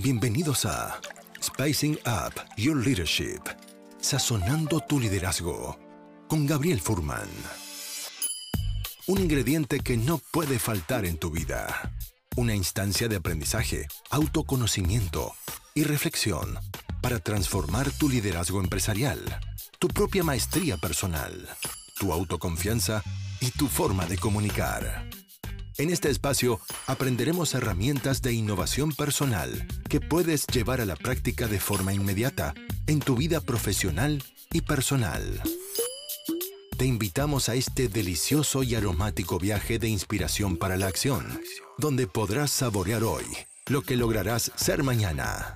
Bienvenidos a Spicing Up Your Leadership, sazonando tu liderazgo, con Gabriel Furman. Un ingrediente que no puede faltar en tu vida. Una instancia de aprendizaje, autoconocimiento y reflexión para transformar tu liderazgo empresarial, tu propia maestría personal, tu autoconfianza y tu forma de comunicar. En este espacio aprenderemos herramientas de innovación personal que puedes llevar a la práctica de forma inmediata en tu vida profesional y personal. Te invitamos a este delicioso y aromático viaje de inspiración para la acción, donde podrás saborear hoy lo que lograrás ser mañana.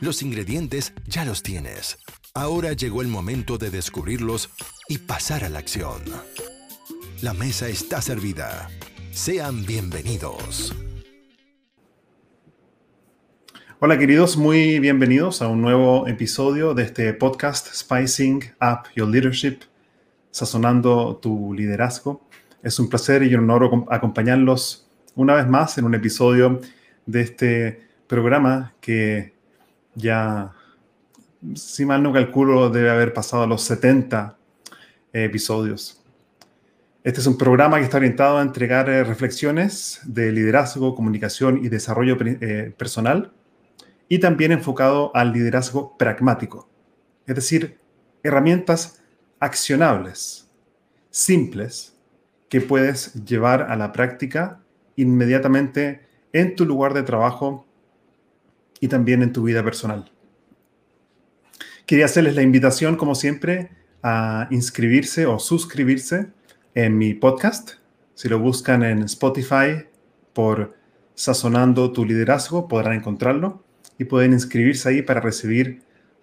Los ingredientes ya los tienes. Ahora llegó el momento de descubrirlos y pasar a la acción. La mesa está servida. Sean bienvenidos. Hola queridos, muy bienvenidos a un nuevo episodio de este podcast Spicing Up Your Leadership, sazonando tu liderazgo. Es un placer y un honor acompañarlos una vez más en un episodio de este programa que ya, si mal no calculo, debe haber pasado los 70 episodios. Este es un programa que está orientado a entregar eh, reflexiones de liderazgo, comunicación y desarrollo eh, personal y también enfocado al liderazgo pragmático, es decir, herramientas accionables, simples, que puedes llevar a la práctica inmediatamente en tu lugar de trabajo y también en tu vida personal. Quería hacerles la invitación, como siempre, a inscribirse o suscribirse en mi podcast. Si lo buscan en Spotify por Sazonando tu liderazgo, podrán encontrarlo y pueden inscribirse ahí para recibir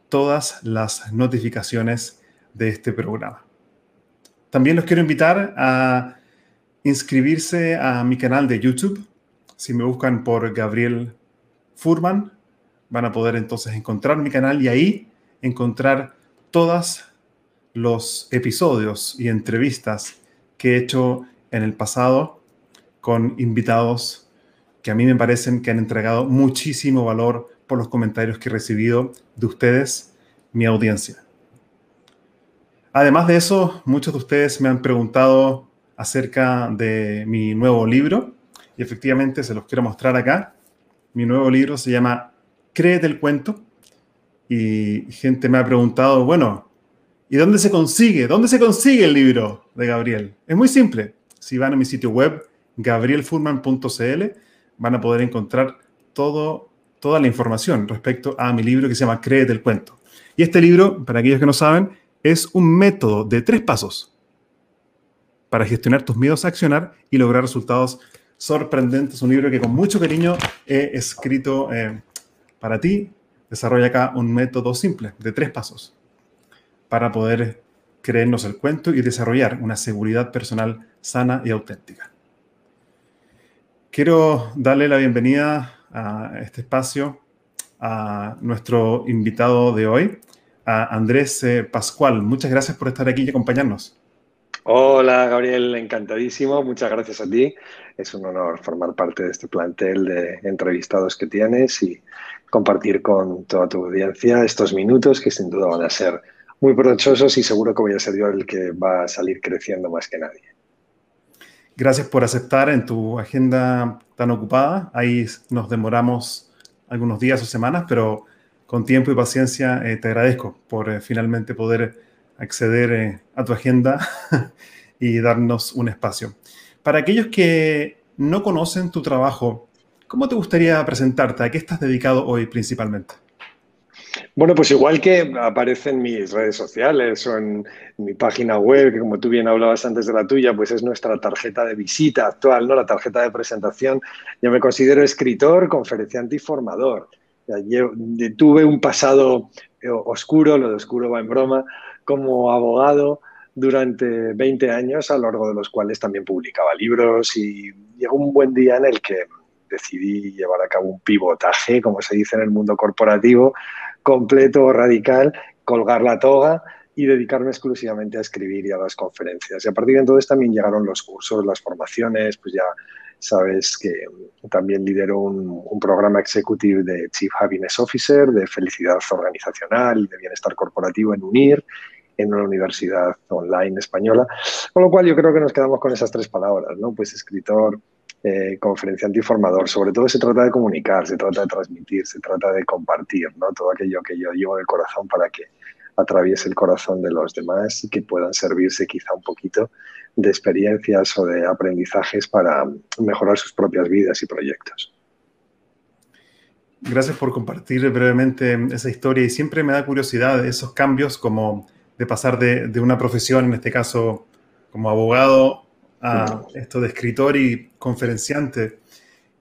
todas las notificaciones de este programa. También los quiero invitar a inscribirse a mi canal de YouTube. Si me buscan por Gabriel Furman, van a poder entonces encontrar mi canal y ahí encontrar todos los episodios y entrevistas que he hecho en el pasado con invitados que a mí me parecen que han entregado muchísimo valor por los comentarios que he recibido de ustedes, mi audiencia. Además de eso, muchos de ustedes me han preguntado acerca de mi nuevo libro y efectivamente se los quiero mostrar acá. Mi nuevo libro se llama Créete el cuento y gente me ha preguntado, bueno, ¿Y dónde se consigue? ¿Dónde se consigue el libro de Gabriel? Es muy simple. Si van a mi sitio web, gabrielfurman.cl, van a poder encontrar toda la información respecto a mi libro que se llama Créete el cuento. Y este libro, para aquellos que no saben, es un método de tres pasos para gestionar tus miedos a accionar y lograr resultados sorprendentes. Un libro que con mucho cariño he escrito eh, para ti. Desarrolla acá un método simple de tres pasos para poder creernos el cuento y desarrollar una seguridad personal sana y auténtica. Quiero darle la bienvenida a este espacio a nuestro invitado de hoy, a Andrés eh, Pascual. Muchas gracias por estar aquí y acompañarnos. Hola Gabriel, encantadísimo. Muchas gracias a ti. Es un honor formar parte de este plantel de entrevistados que tienes y compartir con toda tu audiencia estos minutos que sin duda van a ser muy provechosos y seguro que voy a ser yo el que va a salir creciendo más que nadie. Gracias por aceptar en tu agenda tan ocupada. Ahí nos demoramos algunos días o semanas, pero con tiempo y paciencia eh, te agradezco por eh, finalmente poder acceder eh, a tu agenda y darnos un espacio. Para aquellos que no conocen tu trabajo, ¿cómo te gustaría presentarte? ¿A qué estás dedicado hoy principalmente? Bueno, pues igual que aparece en mis redes sociales o en mi página web, que como tú bien hablabas antes de la tuya, pues es nuestra tarjeta de visita actual, ¿no? La tarjeta de presentación. Yo me considero escritor, conferenciante y formador. Yo tuve un pasado eh, oscuro, lo de oscuro va en broma, como abogado durante 20 años, a lo largo de los cuales también publicaba libros y llegó un buen día en el que decidí llevar a cabo un pivotaje, como se dice en el mundo corporativo, completo o radical, colgar la toga y dedicarme exclusivamente a escribir y a las conferencias. Y a partir de entonces también llegaron los cursos, las formaciones, pues ya Sabes que también lidero un, programa executive de Chief Happiness Officer, de felicidad organizacional, de bienestar corporativo en UNIR, en una universidad online española. Con lo cual yo creo que nos quedamos con esas tres palabras, ¿no? Pues escritor, eh, conferenciante y formador. Sobre todo se trata de comunicar, se trata de transmitir, se trata de compartir, ¿no? Todo aquello que yo llevo en el corazón para que atraviese el corazón de los demás y que puedan servirse quizá un poquito de experiencias o de aprendizajes para mejorar sus propias vidas y proyectos. Gracias por compartir brevemente esa historia y siempre me da curiosidad esos cambios como de pasar de, de una profesión, en este caso como abogado, a esto de escritor y conferenciante.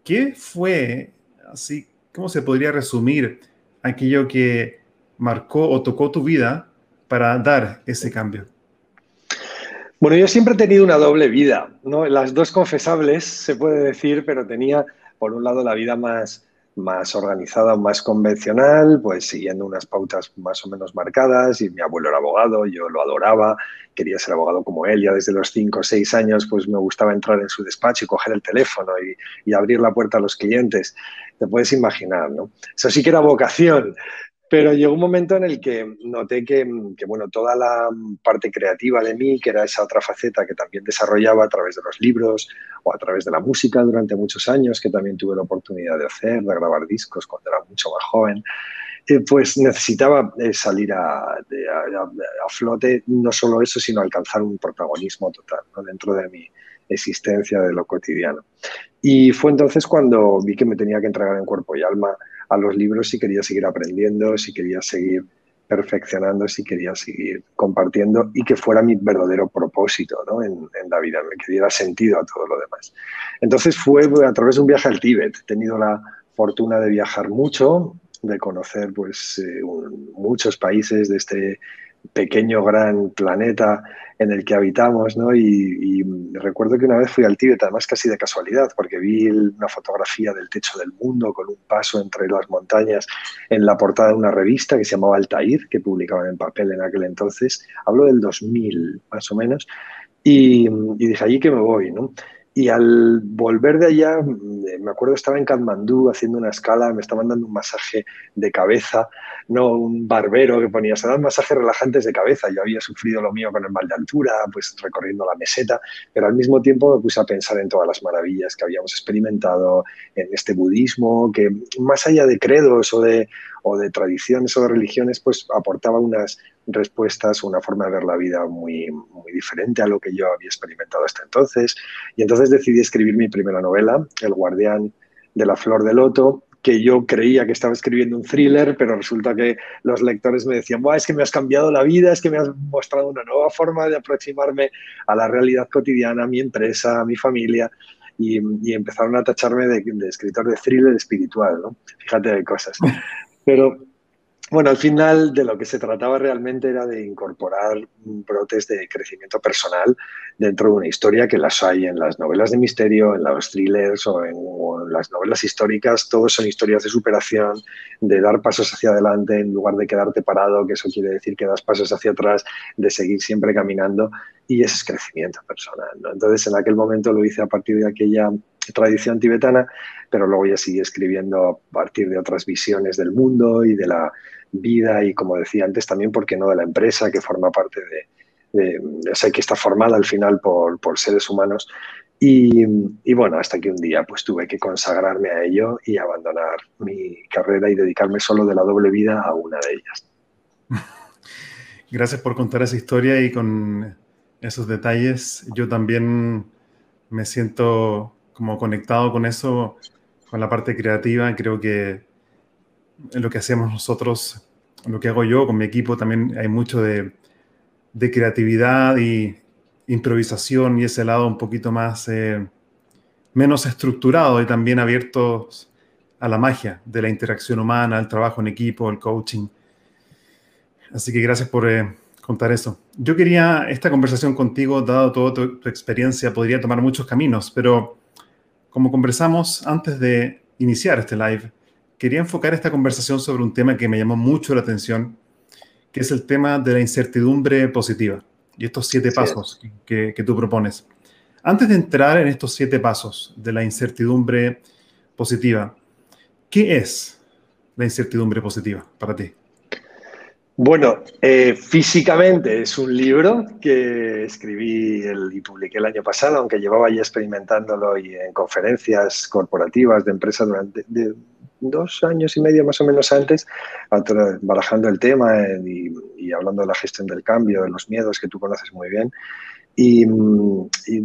¿Qué fue, así, cómo se podría resumir aquello que marcó o tocó tu vida para dar ese cambio? Bueno, yo siempre he tenido una doble vida, ¿no? Las dos confesables, se puede decir, pero tenía, por un lado, la vida más, más organizada, más convencional, pues siguiendo unas pautas más o menos marcadas, y mi abuelo era abogado, yo lo adoraba, quería ser abogado como él, ya desde los 5 o 6 años, pues me gustaba entrar en su despacho y coger el teléfono y, y abrir la puerta a los clientes. Te puedes imaginar, ¿no? Eso sí que era vocación, pero llegó un momento en el que noté que, bueno, toda la parte creativa de mí, que era esa otra faceta que también desarrollaba a través de los libros o a través de la música durante muchos años, que también tuve la oportunidad de hacer, de grabar discos cuando era mucho más joven, eh, pues necesitaba eh, salir a, flote, no solo eso, sino alcanzar un protagonismo total dentro de mi existencia de lo cotidiano. Y fue entonces cuando vi que me tenía que entregar en cuerpo y alma a los libros si quería seguir aprendiendo, si quería seguir perfeccionando, si quería seguir compartiendo y que fuera mi verdadero propósito en, la vida, que diera sentido a todo lo demás. Entonces fue a través de un viaje al Tíbet. He tenido la fortuna de viajar mucho, de conocer pues, eh, muchos países de este pequeño gran planeta en el que habitamos, ¿no? Y, recuerdo que una vez fui al Tíbet, además casi de casualidad, porque vi una fotografía del techo del mundo con un paso entre las montañas en la portada de una revista que se llamaba Altair, que publicaban en papel en aquel entonces. Hablo del 2000, más o menos. Y, y dije, allí que me voy, ¿no? Y al volver de allá, me acuerdo estaba en Katmandú haciendo una escala, me estaban dando un masaje de cabeza, no un barbero que ponía, se dan masajes relajantes de cabeza. Yo había sufrido lo mío con el mal de altura, pues recorriendo la meseta, pero al mismo tiempo me puse a pensar en todas las maravillas que habíamos experimentado en este budismo, que más allá de credos o de, o de tradiciones o de religiones, pues aportaba unas respuestas, una forma de ver la vida muy, muy diferente a lo que yo había experimentado hasta entonces. Y entonces decidí escribir mi primera novela, El guardián de la flor de loto, que yo creía que estaba escribiendo un thriller, pero resulta que los lectores me decían, es que me has cambiado la vida, es que me has mostrado una nueva forma de aproximarme a la realidad cotidiana, a mi empresa, a mi familia. Y, empezaron a tacharme de, de, escritor de thriller espiritual, ¿no? Fíjate de cosas. Pero bueno, al final de lo que se trataba realmente era de incorporar brotes de crecimiento personal dentro de una historia que las hay en las novelas de misterio, en los thrillers o en, las novelas históricas. Todos son historias de superación, de dar pasos hacia adelante en lugar de quedarte parado, que eso quiere decir que das pasos hacia atrás, de seguir siempre caminando y ese es crecimiento personal. Entonces, en aquel momento lo hice a partir de aquella tradición tibetana, pero luego ya seguí escribiendo a partir de otras visiones del mundo y de la vida y, como decía antes, también, porque no?, de la empresa que forma parte de, o sea, que está formada al final por, seres humanos. Y, y, bueno, hasta que un día pues tuve que consagrarme a ello y abandonar mi carrera y dedicarme solo de la doble vida a una de ellas. Gracias por contar esa historia y con esos detalles. Yo también me siento como conectado con eso, con la parte creativa. Creo que lo que hacemos nosotros, lo que hago yo con mi equipo, también hay mucho de, creatividad y improvisación y ese lado un poquito más, eh, menos estructurado y también abiertos a la magia de la interacción humana, el trabajo en equipo, el coaching. Así que gracias por eh, contar eso. Yo quería, esta conversación contigo, dado toda tu, tu, experiencia, podría tomar muchos caminos, pero como conversamos antes de iniciar este live, quería enfocar esta conversación sobre un tema que me llamó mucho la atención, que es el tema de la incertidumbre positiva y estos siete pasos que, tú propones. Antes de entrar en estos siete pasos de la incertidumbre positiva, ¿qué es la incertidumbre positiva para ti? Bueno, eh, físicamente es un libro que escribí y publiqué el año pasado, aunque llevaba ya experimentándolo y en conferencias corporativas de empresas durante dos años y medio más o menos antes, barajando el tema y, y hablando de la gestión del cambio, de los miedos que tú conoces muy bien. Y,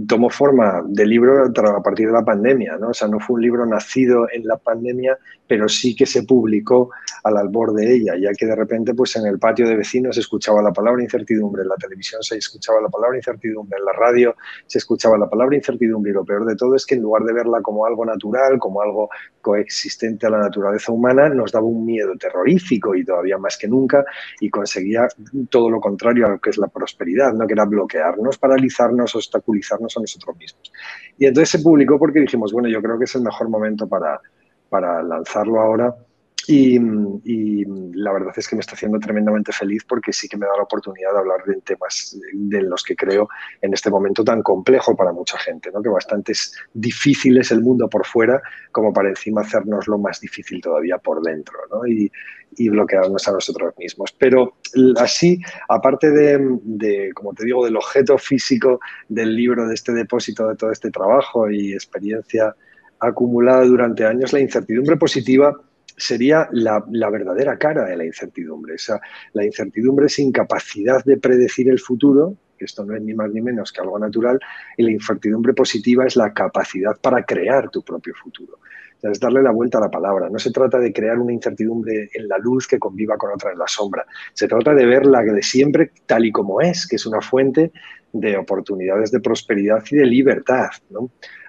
tomó forma de libro a partir de la pandemia, ¿no? O sea, no fue un libro nacido en la pandemia, pero sí que se publicó al albor de ella, ya que de repente, pues en el patio de vecinos se escuchaba la palabra incertidumbre, en la televisión se escuchaba la palabra incertidumbre, en la radio se escuchaba la palabra incertidumbre, y lo peor de todo es que en lugar de verla como algo natural, como algo coexistente a la naturaleza humana, nos daba un miedo terrorífico y todavía más que nunca, y conseguía todo lo contrario a lo que es la prosperidad, ¿no? que era bloquearnos para paralizarnos, obstaculizarnos a nosotros mismos. Y entonces se publicó porque dijimos, bueno, yo creo que es el mejor momento para, para lanzarlo ahora y, la verdad es que me está haciendo tremendamente feliz porque sí que me da la oportunidad de hablar de temas de los que creo en este momento tan complejo para mucha gente, ¿no? que bastante es difícil es el mundo por fuera como para encima hacernos lo más difícil todavía por dentro ¿no? y, y, bloquearnos a nosotros mismos. Pero así, aparte de, de, como te digo, del objeto físico del libro, de este depósito de todo este trabajo y experiencia acumulada durante años, la incertidumbre positiva sería la, verdadera cara de la incertidumbre. Esa, la incertidumbre es incapacidad de predecir el futuro, esto no es ni más ni menos que algo natural, y la incertidumbre positiva es la capacidad para crear tu propio futuro. es darle la vuelta a la palabra. No se trata de crear una incertidumbre en la luz que conviva con otra en la sombra. Se trata de verla de siempre tal y como es, que es una fuente de oportunidades de prosperidad y de libertad.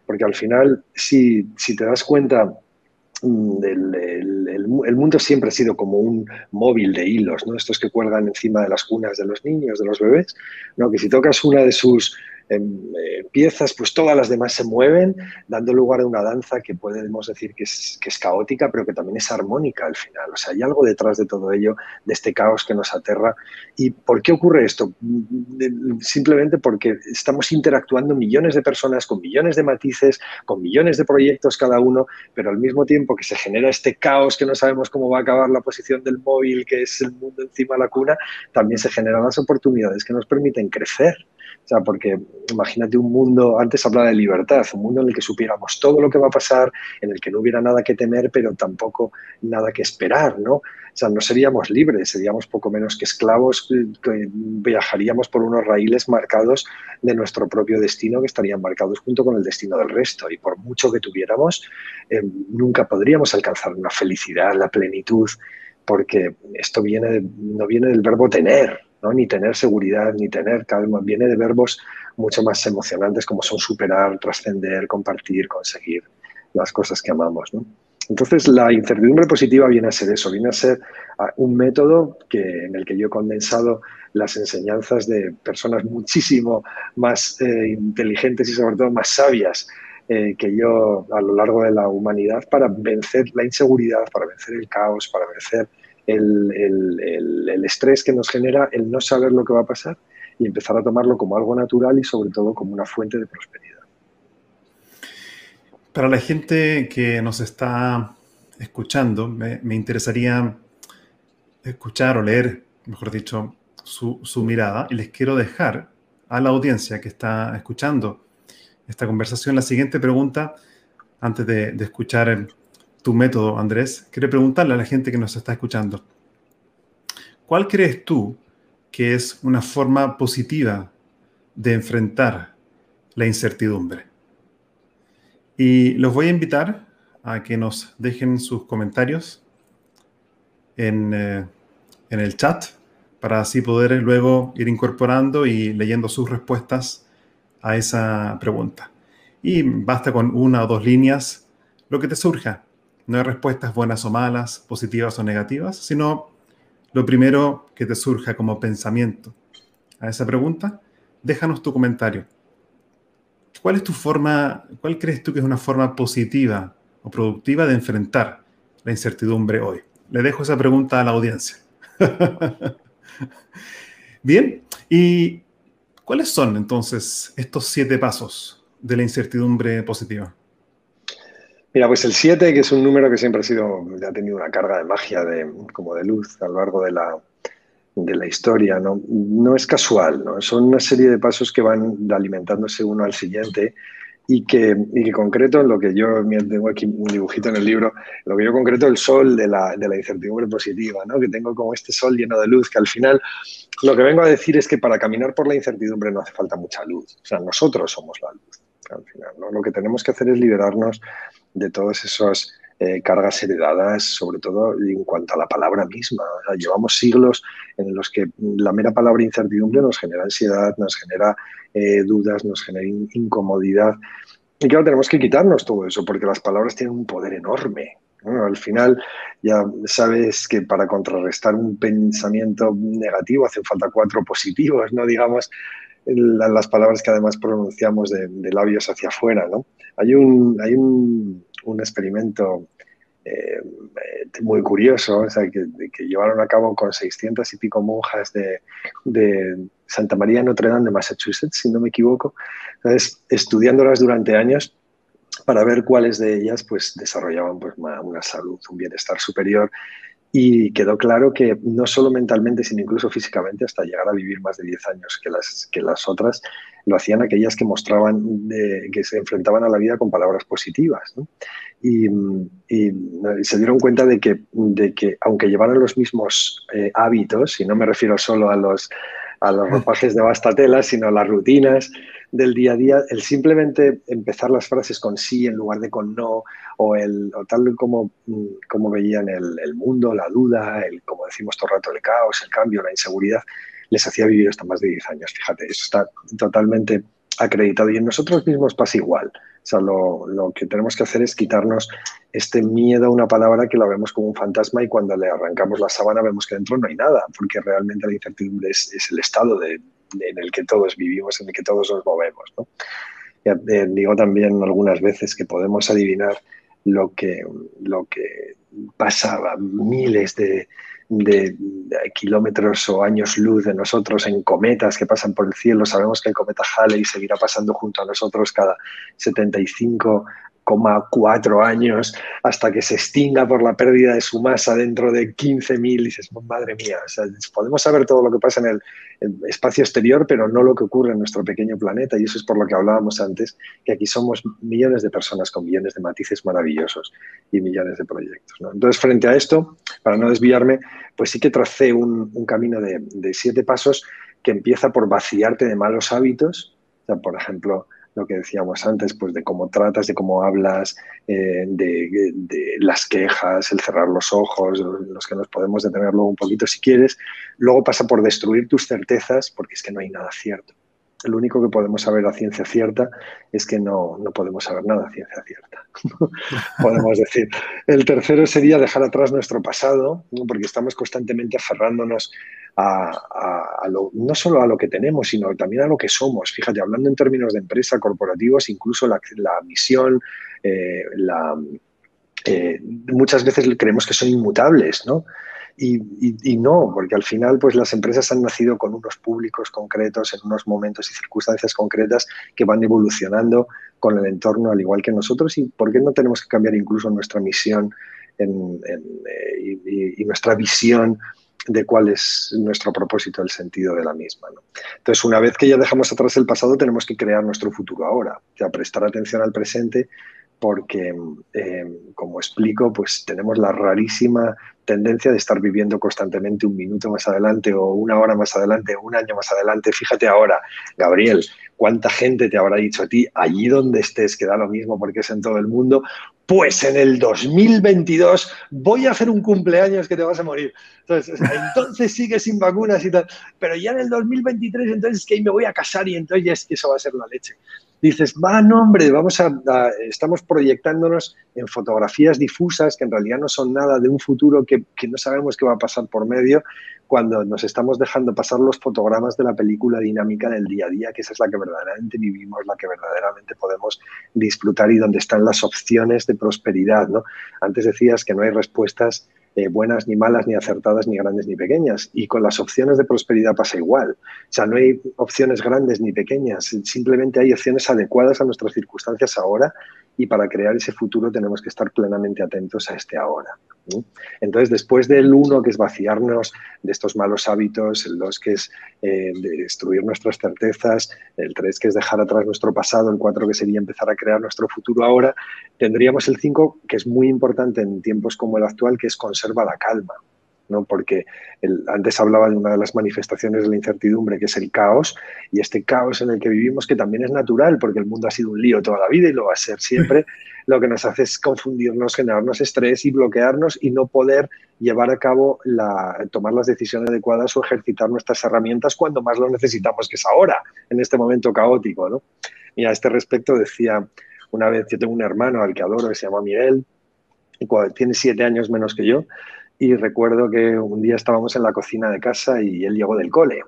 Porque al final, si, si te das cuenta Mm, el, mundo siempre ha sido como un móvil de hilos, ¿no? Estos que cuelgan encima de las cunas de los niños, de los bebés, ¿no? Que si tocas una de sus eh, piezas, pues todas las demás se mueven, dando lugar a una danza que podemos decir que es, que es caótica, pero que también es armónica al final. O sea, hay algo detrás de todo ello, de este caos que nos aterra. ¿Y por qué ocurre esto? Simplemente porque estamos interactuando millones de personas con millones de matices, con millones de proyectos cada uno, pero al mismo tiempo que se genera este caos que no sabemos cómo va a acabar la posición del móvil, que es el mundo encima de la cuna, también se generan las oportunidades que nos permiten crecer. O sea, porque imagínate un mundo, antes hablaba de libertad, un mundo en el que supiéramos todo lo que va a pasar, en el que no hubiera nada que temer, pero tampoco nada que esperar, ¿no? O sea, no seríamos libres, seríamos poco menos que esclavos que viajaríamos por unos raíles marcados de nuestro propio destino que estarían marcados junto con el destino del resto. Y por mucho que tuviéramos, eh, nunca podríamos alcanzar una felicidad, la plenitud, porque esto viene, no viene del verbo tener, ni tener seguridad, ni tener calma, viene de verbos mucho más emocionantes como son superar, trascender, compartir, conseguir las cosas que amamos. Entonces, la incertidumbre positiva viene a ser eso, viene a ser ah, un método que, en el que yo he condensado las enseñanzas de personas muchísimo más eh, inteligentes y sobre todo más sabias eh, que yo a lo largo de la humanidad para vencer la inseguridad, para vencer el caos, para vencer el, estrés que nos genera el no saber lo que va a pasar y empezar a tomarlo como algo natural y sobre todo como una fuente de prosperidad. Para la gente que nos está escuchando, me, interesaría escuchar o leer, mejor dicho, su, mirada y les quiero dejar a la audiencia que está escuchando esta conversación la siguiente pregunta antes de, de escuchar tu método, Andrés, quiero preguntarle a la gente que nos está escuchando, ¿cuál crees tú que es una forma positiva de enfrentar la incertidumbre? Y los voy a invitar a que nos dejen sus comentarios en, eh, en el chat para así poder luego ir incorporando y leyendo sus respuestas a esa pregunta. Y basta con una o dos líneas, lo que te surja. No hay respuestas buenas o malas, positivas o negativas, sino lo primero que te surja como pensamiento a esa pregunta, déjanos tu comentario. ¿Cuál es tu forma, cuál crees tú que es una forma positiva o productiva de enfrentar la incertidumbre hoy? Le dejo esa pregunta a la audiencia. Bien, ¿y cuáles son entonces estos siete pasos de la incertidumbre positiva? Mira, pues el 7, que es un número que siempre ha sido, ha tenido una carga de magia, de, como de luz a lo largo de la, de la historia, ¿no? no es casual, ¿no? son una serie de pasos que van alimentándose uno al siguiente y que, y que concreto en lo que yo tengo aquí un dibujito en el libro, lo que yo concreto el sol de la, de la incertidumbre positiva, ¿no? que tengo como este sol lleno de luz, que al final lo que vengo a decir es que para caminar por la incertidumbre no hace falta mucha luz, o sea, nosotros somos la luz al final. ¿no? Lo que tenemos que hacer es liberarnos de todas esas eh, cargas heredadas, sobre todo en cuanto a la palabra misma. llevamos siglos en los que la mera palabra incertidumbre nos genera ansiedad, nos genera eh, dudas, nos genera incomodidad. Y claro, tenemos que quitarnos todo eso, porque las palabras tienen un poder enorme. Al final, ya sabes que para contrarrestar un pensamiento negativo hacen falta cuatro positivos, ¿no? Digamos, las palabras que además pronunciamos de, labios hacia afuera. ¿no? Hay un, hay un, un experimento eh, muy curioso que, llevaron a cabo con 600 y pico monjas de, Santa María Notre Dame de Massachusetts, si no me equivoco, Entonces, estudiándolas durante años para ver cuáles de ellas pues, desarrollaban pues, una salud, un bienestar superior y quedó claro que no solo mentalmente, sino incluso físicamente, hasta llegar a vivir más de 10 años que las, que las otras, lo hacían aquellas que mostraban que se enfrentaban a la vida con palabras positivas. Y, se dieron cuenta de que, de que, aunque llevaran los mismos eh, hábitos, y no me refiero solo a los, a los ropajes de bastatela, sino a las rutinas del día a día, el simplemente empezar las frases con sí en lugar de con no, o, el, tal como, como veían el, mundo, la duda, el, como decimos todo el rato, el caos, el cambio, la inseguridad, les hacía vivir hasta más de 10 años. Fíjate, eso está totalmente acreditado. Y en nosotros mismos pasa igual. Lo, que tenemos que hacer es quitarnos este miedo a una palabra que la vemos como un fantasma y cuando le arrancamos la sábana vemos que dentro no hay nada, porque realmente la incertidumbre es, el estado de, en el que todos vivimos, en el que todos nos movemos. ¿no? Eh, digo también algunas veces que podemos adivinar lo que, lo que pasaba miles de, de, kilómetros o años luz de nosotros en cometas que pasan por el cielo. Sabemos que el cometa Halley seguirá pasando junto a nosotros cada 75 cuatro años hasta que se extinga por la pérdida de su masa dentro de 15.000 y dices, madre mía, podemos saber todo lo que pasa en el, espacio exterior, pero no lo que ocurre en nuestro pequeño planeta y eso es por lo que hablábamos antes, que aquí somos millones de personas con millones de matices maravillosos y millones de proyectos. Entonces, frente a esto, para no desviarme, pues sí que tracé un, camino de, de siete pasos que empieza por vaciarte de malos hábitos, o sea, por ejemplo, lo que decíamos antes, pues de cómo tratas, de cómo hablas, eh, de, las quejas, el cerrar los ojos, los que nos podemos detener luego un poquito si quieres. Luego pasa por destruir tus certezas, porque es que no hay nada cierto. Lo único que podemos saber a ciencia cierta es que no, no podemos saber nada a ciencia cierta. podemos decir. El tercero sería dejar atrás nuestro pasado, porque estamos constantemente aferrándonos a, no solo a lo que tenemos, sino también a lo que somos. Fíjate, hablando en términos de empresa, corporativos, incluso la, misión, eh, eh, muchas veces creemos que son inmutables, ¿no? Y, no, porque al final pues las empresas han nacido con unos públicos concretos en unos momentos y circunstancias concretas que van evolucionando con el entorno al igual que nosotros y por qué no tenemos que cambiar incluso nuestra misión eh, y, nuestra visión de cuál es nuestro propósito, el sentido de la misma. Entonces, una vez que ya dejamos atrás el pasado, tenemos que crear nuestro futuro ahora, ya prestar atención al presente, porque, eh, como explico, pues tenemos la rarísima tendencia de estar viviendo constantemente un minuto más adelante o una hora más adelante o un año más adelante. Fíjate ahora, Gabriel, cuánta gente te habrá dicho a ti, allí donde estés, que da lo mismo porque es en todo el mundo, pues en el 2022 voy a hacer un cumpleaños que te vas a morir. Entonces, entonces sigue sin vacunas y tal, pero ya en el 2023 entonces es que ahí me voy a casar y entonces ya es que eso va a ser la leche. Dices, va, no hombre, vamos a, estamos proyectándonos en fotografías difusas que en realidad no son nada de un futuro que, que no sabemos qué va a pasar por medio cuando nos estamos dejando pasar los fotogramas de la película dinámica del día a día, que esa es la que verdaderamente vivimos, la que verdaderamente podemos disfrutar y donde están las opciones de prosperidad. ¿no? Antes decías que no hay respuestas eh, buenas ni malas, ni acertadas, ni grandes ni pequeñas. Y con las opciones de prosperidad pasa igual. O sea, no hay opciones grandes ni pequeñas, simplemente hay opciones adecuadas a nuestras circunstancias ahora y para crear ese futuro tenemos que estar plenamente atentos a este ahora. Entonces, después del uno, que es vaciarnos de estos malos hábitos, el dos, que es eh, destruir nuestras certezas, el tres, que es dejar atrás nuestro pasado, el cuatro, que sería empezar a crear nuestro futuro ahora, tendríamos el cinco, que es muy importante en tiempos como el actual, que es conserva la calma. ¿No? porque antes hablaba de una de las manifestaciones de la incertidumbre, que es el caos, y este caos en el que vivimos, que también es natural, porque el mundo ha sido un lío toda la vida y lo va a ser siempre, lo que nos hace es confundirnos, generarnos estrés y bloquearnos y no poder llevar a cabo, la, tomar las decisiones adecuadas o ejercitar nuestras herramientas cuando más lo necesitamos, que es ahora, en este momento caótico. ¿no? Y a este respecto decía, una vez yo tengo un hermano al que adoro, que se llama Miguel, y tiene siete años menos que yo, y recuerdo que un día estábamos en la cocina de casa y él llegó del cole.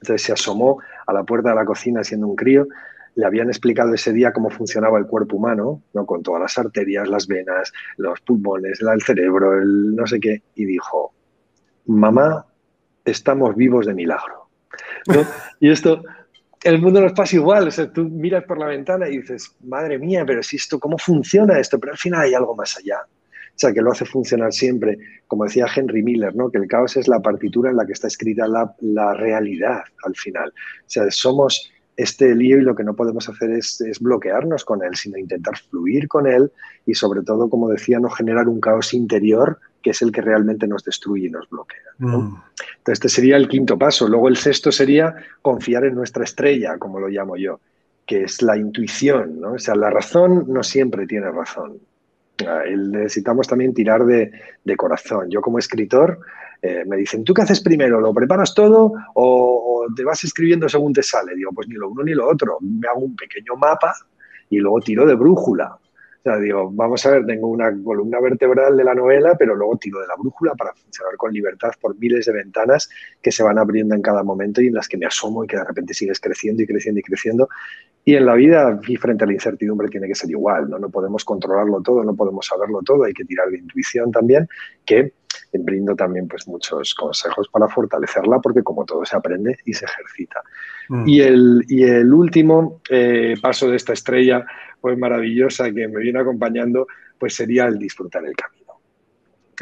Entonces se asomó a la puerta de la cocina siendo un crío. Le habían explicado ese día cómo funcionaba el cuerpo humano, ¿no? con todas las arterias, las venas, los pulmones, el cerebro, el no sé qué. Y dijo, mamá, estamos vivos de milagro. y esto, el mundo nos pasa igual. O sea, tú miras por la ventana y dices, madre mía, pero si esto, ¿cómo funciona esto? Pero al final hay algo más allá. O sea, que lo hace funcionar siempre, como decía Henry Miller, ¿no? que el caos es la partitura en la que está escrita la, la realidad al final. O sea, somos este lío y lo que no podemos hacer es, es, bloquearnos con él, sino intentar fluir con él y sobre todo, como decía, no generar un caos interior que es el que realmente nos destruye y nos bloquea. ¿no? Mm. Entonces, este sería el quinto paso. Luego el sexto sería confiar en nuestra estrella, como lo llamo yo, que es la intuición. ¿no? O sea, la razón no siempre tiene razón necesitamos también tirar de, corazón. Yo como escritor eh, me dicen, ¿tú qué haces primero? ¿Lo preparas todo o, te vas escribiendo según te sale? Digo, pues ni lo uno ni lo otro. Me hago un pequeño mapa y luego tiro de brújula. O sea, digo, vamos a ver, tengo una columna vertebral de la novela, pero luego tiro de la brújula para funcionar con libertad por miles de ventanas que se van abriendo en cada momento y en las que me asomo y que de repente sigues creciendo y creciendo y creciendo. Y en la vida, y frente a la incertidumbre, tiene que ser igual, ¿no? No podemos controlarlo todo, no podemos saberlo todo, hay que tirar de intuición también, que brindo también pues, muchos consejos para fortalecerla, porque como todo se aprende y se ejercita. Mm. Y, el, y el último eh, paso de esta estrella pues maravillosa que me viene acompañando, pues sería el disfrutar el camino.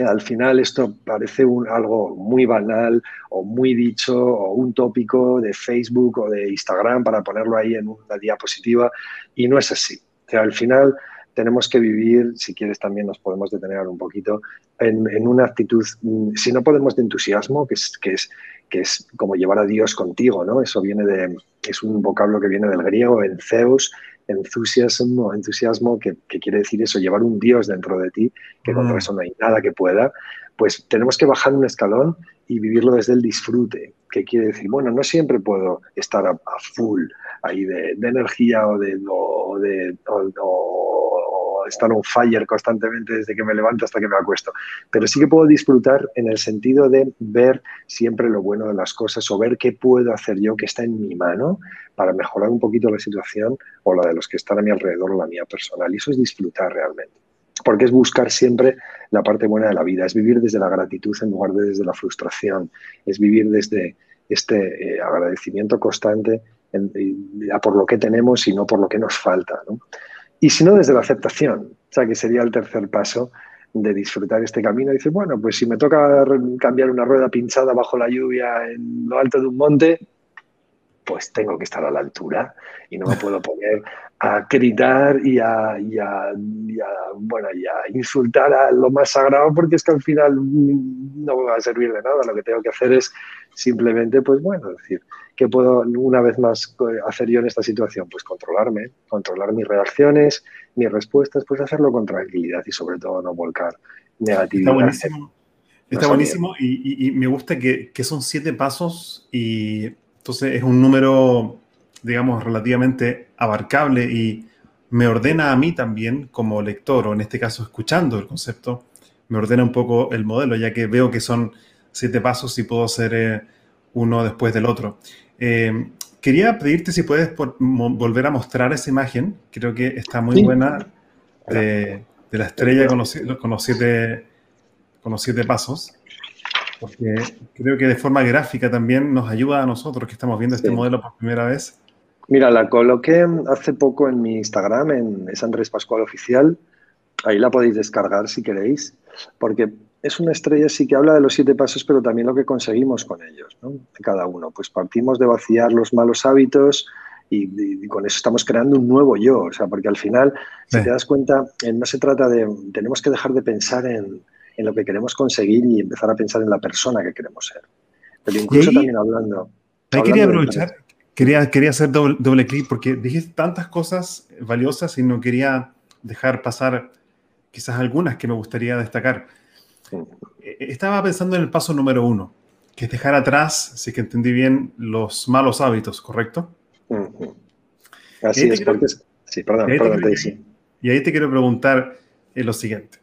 Al final esto parece un, algo muy banal o muy dicho o un tópico de Facebook o de Instagram para ponerlo ahí en una diapositiva y no es así. al final tenemos que vivir, si quieres también nos podemos detener un poquito, en, una actitud, mm, si no podemos de entusiasmo, que es, que es, que es como llevar a Dios contigo, ¿no? Eso viene de, es un vocablo que viene del griego, en Zeus, entusiasmo, entusiasmo que, quiere decir eso, llevar un Dios dentro de ti, que contra mm. eso no hay nada que pueda, pues tenemos que bajar un escalón y vivirlo desde el disfrute, que quiere decir, bueno, no siempre puedo estar a, full ahí de, energía o de, o de estar on fire constantemente desde que me levanto hasta que me acuesto. Pero sí que puedo disfrutar en el sentido de ver siempre lo bueno de las cosas o ver qué puedo hacer yo que está en mi mano para mejorar un poquito la situación o la de los que están a mi alrededor o la mía personal. Y eso es disfrutar realmente. Porque es buscar siempre la parte buena de la vida, es vivir desde la gratitud en lugar de desde la frustración, es vivir desde este eh, agradecimiento constante por lo que tenemos y no por lo que nos falta. ¿no? Y si no, desde la aceptación, o sea, que sería el tercer paso de disfrutar este camino. Dice, bueno, pues si me toca cambiar una rueda pinchada bajo la lluvia en lo alto de un monte, pues tengo que estar a la altura y no me puedo poner a gritar y a, y a, bueno, y a insultar a lo más sagrado porque es que al final no me va a servir de nada. Lo que tengo que hacer es simplemente, pues bueno, decir, ¿qué puedo una vez más hacer yo en esta situación? Pues controlarme, controlar mis reacciones, mis respuestas, pues hacerlo con tranquilidad y sobre todo no volcar negatividad. Está buenísimo. Está buenísimo y, me gusta que, que son siete pasos y entonces es un número, digamos, relativamente abarcable y me ordena a mí también como lector, o en este caso escuchando el concepto, me ordena un poco el modelo, ya que veo que son siete pasos y puedo hacer eh, uno después del otro. Eh, quería pedirte si puedes volver a mostrar esa imagen, creo que está muy buena, de, la estrella con los, siete, con los siete pasos, porque creo que de forma gráfica también nos ayuda a nosotros que estamos viendo este modelo por primera vez. Mira, la coloqué hace poco en mi Instagram, en es Andrés Pascual Oficial. Ahí la podéis descargar si queréis, porque es una estrella sí que habla de los siete pasos, pero también lo que conseguimos con ellos, ¿no? Cada uno. Pues partimos de vaciar los malos hábitos y, con eso estamos creando un nuevo yo. O sea, porque al final, si te das cuenta, eh, no se trata de. Tenemos que dejar de pensar en, en, lo que queremos conseguir y empezar a pensar en la persona que queremos ser. Pero incluso también hablando. Ahí quería aprovechar, quería, quería hacer doble, doble clic porque dijiste tantas cosas valiosas y no quería dejar pasar quizás algunas que me gustaría destacar. Eh, estaba pensando en el paso número uno, que es dejar atrás, si que entendí bien, los malos hábitos, ¿correcto? Así es, porque Sí, perdón, y perdón, Y ahí te quiero preguntar en lo siguiente,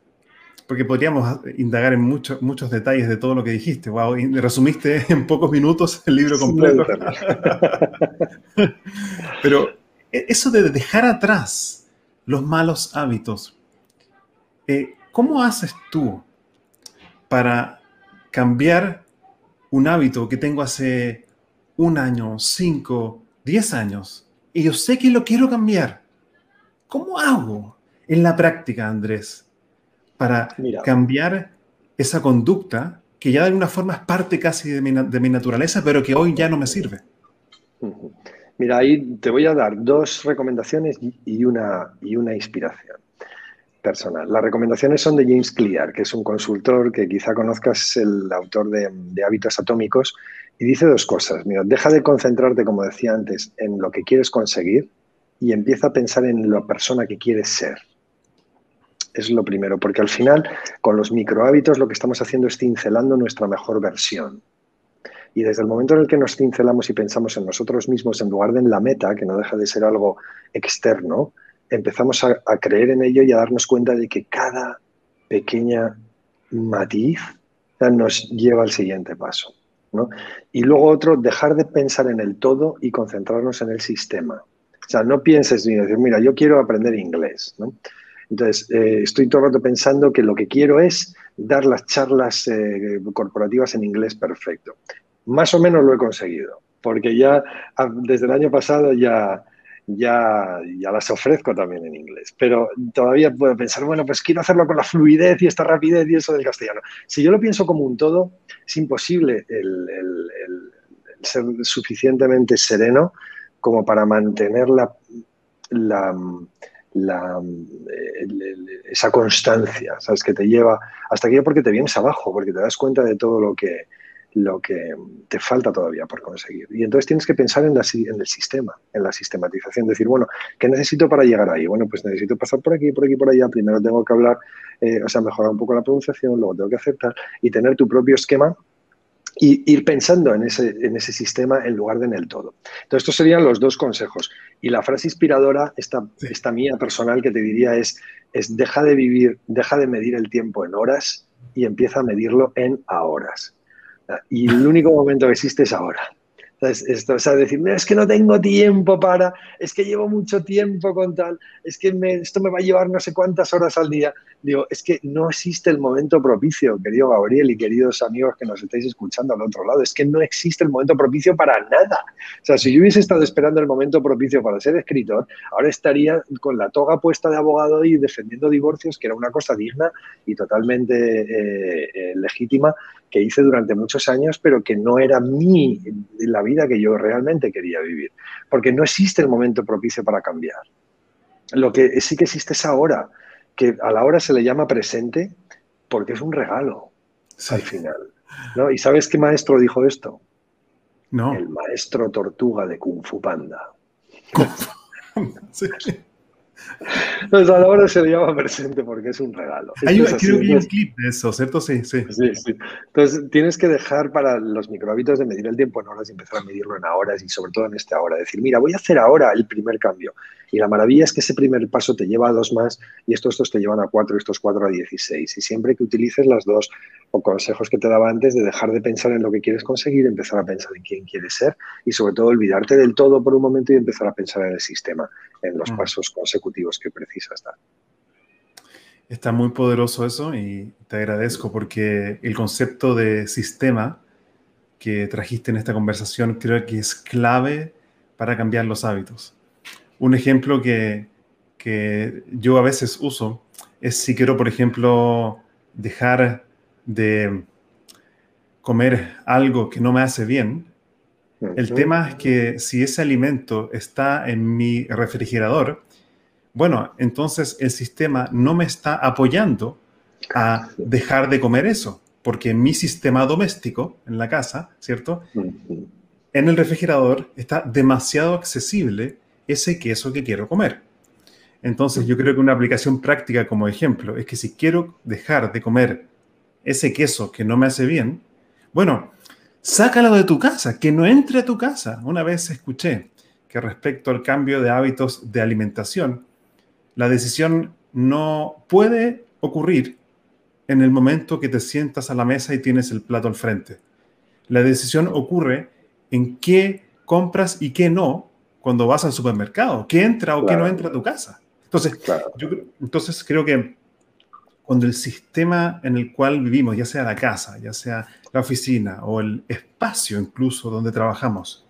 porque podríamos indagar en muchos muchos detalles de todo lo que dijiste. Wow, y resumiste en pocos minutos el libro completo. Pero e, eso de dejar atrás los malos hábitos, eh, ¿cómo haces tú para cambiar un hábito que tengo hace un año, cinco, diez años, y yo sé que lo quiero cambiar. ¿Cómo hago en la práctica, Andrés, para cambiar esa conducta que ya de alguna forma es parte casi de mi, de mi naturaleza, pero que hoy ya no me sirve? Mira, ahí te voy a dar dos recomendaciones y una, y una inspiración personal. Las recomendaciones son de James Clear, que es un consultor que quizá conozcas, el autor de, Hábitos Atómicos, y dice dos cosas. Mira, deja de concentrarte, como decía antes, en lo que quieres conseguir y empieza a pensar en la persona que quieres ser. Es lo primero, porque al final, con los micro hábitos, lo que estamos haciendo es cincelando nuestra mejor versión. Y desde el momento en el que nos cincelamos y pensamos en nosotros mismos en lugar de en la meta, que no deja de ser algo externo, empezamos a, creer en ello y a darnos cuenta de que cada pequeña matiz nos lleva al siguiente paso. Y luego otro, dejar de pensar en el todo y concentrarnos en el sistema. O sea, no pienses ni decir, mira, yo quiero aprender inglés. Entonces, eh, estoy todo el rato pensando que lo que quiero es dar las charlas eh, corporativas en inglés perfecto. Más o menos lo he conseguido, porque ya ah, desde el año pasado ya, ya, ya las ofrezco también en inglés. Pero todavía puedo pensar, bueno, pues quiero hacerlo con la fluidez y esta rapidez y eso del castellano. Si yo lo pienso como un todo, es imposible el, ser suficientemente sereno como para mantener la, la, esa constancia, ¿sabes? Que te lleva hasta aquí porque te vienes abajo, porque te das cuenta de todo lo que, lo que te falta todavía por conseguir. Y entonces tienes que pensar en, en el sistema, en la sistematización, decir, bueno, ¿qué necesito para llegar ahí? Bueno, pues necesito pasar por aquí, por aquí, por allá. Primero tengo que hablar, eh, o sea, mejorar un poco la pronunciación, luego tengo que aceptar y tener tu propio esquema y ir pensando en ese, en ese sistema en lugar de en el todo. Entonces, estos serían los dos consejos. Y la frase inspiradora, esta, esta mía personal que te diría es, es deja de vivir, deja de medir el tiempo en horas y empieza a medirlo en horas. Y el único momento que existe es ahora. Entonces, esto, o sea, decir, es que no tengo tiempo para, es que llevo mucho tiempo con tal, es que esto me va a llevar no sé cuántas horas al día. Digo, es que no existe el momento propicio, querido Gabriel y queridos amigos que nos estáis escuchando al otro lado, es que no existe el momento propicio para nada. O sea, si yo hubiese estado esperando el momento propicio para ser escritor, ahora estaría con la toga puesta de abogado y defendiendo divorcios, que era una cosa digna y totalmente eh, eh, legítima que hice durante muchos años, pero que no era mi, vida que yo realmente quería vivir. Porque no existe el momento propicio para cambiar. Lo que sí que existe es ahora, que a la hora se le llama presente porque es un regalo al final. ¿no? ¿Y sabes qué maestro dijo esto? No. El maestro tortuga de Kung Fu Panda. sí. Entonces a la hora se le llama presente porque es un regalo. Hay, creo que hay un clip de eso, ¿cierto? Sí, sí. sí, sí. Entonces tienes que dejar para los microhábitos de medir el tiempo en horas y empezar a medirlo en horas y sobre todo en esta hora. Decir, mira, voy a hacer ahora el primer cambio. Y la maravilla es que ese primer paso te lleva a dos más y estos, estos te llevan a cuatro, estos cuatro a dieciséis. Y siempre que utilices las dos o consejos que te daba antes de dejar de pensar en lo que quieres conseguir, empezar a pensar en quién quieres ser y sobre todo olvidarte del todo por un momento y empezar a pensar en el sistema, en los mm. pasos consecutivos que precisas dar. Está muy poderoso eso y te agradezco porque el concepto de sistema que trajiste en esta conversación creo que es clave para cambiar los hábitos. Un ejemplo que, que yo a veces uso es si quiero, por ejemplo, dejar de comer algo que no me hace bien. El tema es que si ese alimento está en mi refrigerador, bueno, entonces el sistema no me está apoyando a dejar de comer eso, porque mi sistema doméstico en la casa, ¿cierto? En el refrigerador está demasiado accesible ese queso que quiero comer. Entonces yo creo que una aplicación práctica como ejemplo es que si quiero dejar de comer ese queso que no me hace bien, bueno, sácalo de tu casa, que no entre a tu casa. Una vez escuché que respecto al cambio de hábitos de alimentación, la decisión no puede ocurrir en el momento que te sientas a la mesa y tienes el plato al frente. La decisión ocurre en qué compras y qué no cuando vas al supermercado, qué entra o qué no entra a tu casa. Entonces, yo, entonces creo que cuando el sistema en el cual vivimos, ya sea la casa, ya sea la oficina o el espacio incluso donde trabajamos,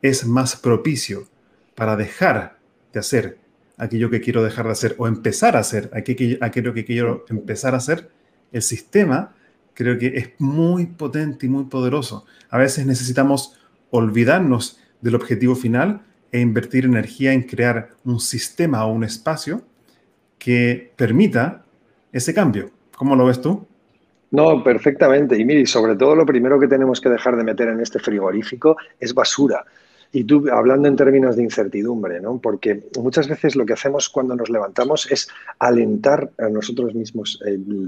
es más propicio para dejar de hacer aquello que quiero dejar de hacer o empezar a hacer aquello que quiero empezar a hacer, el sistema creo que es muy potente y muy poderoso. A veces necesitamos olvidarnos del objetivo final e invertir energía en crear un sistema o un espacio que permita ese cambio. ¿Cómo lo ves tú? No, perfectamente. Y mire, sobre todo lo primero que tenemos que dejar de meter en este frigorífico es basura. Y tú, hablando en términos de incertidumbre, ¿no? Porque muchas veces lo que hacemos cuando nos levantamos es alentar a nosotros mismos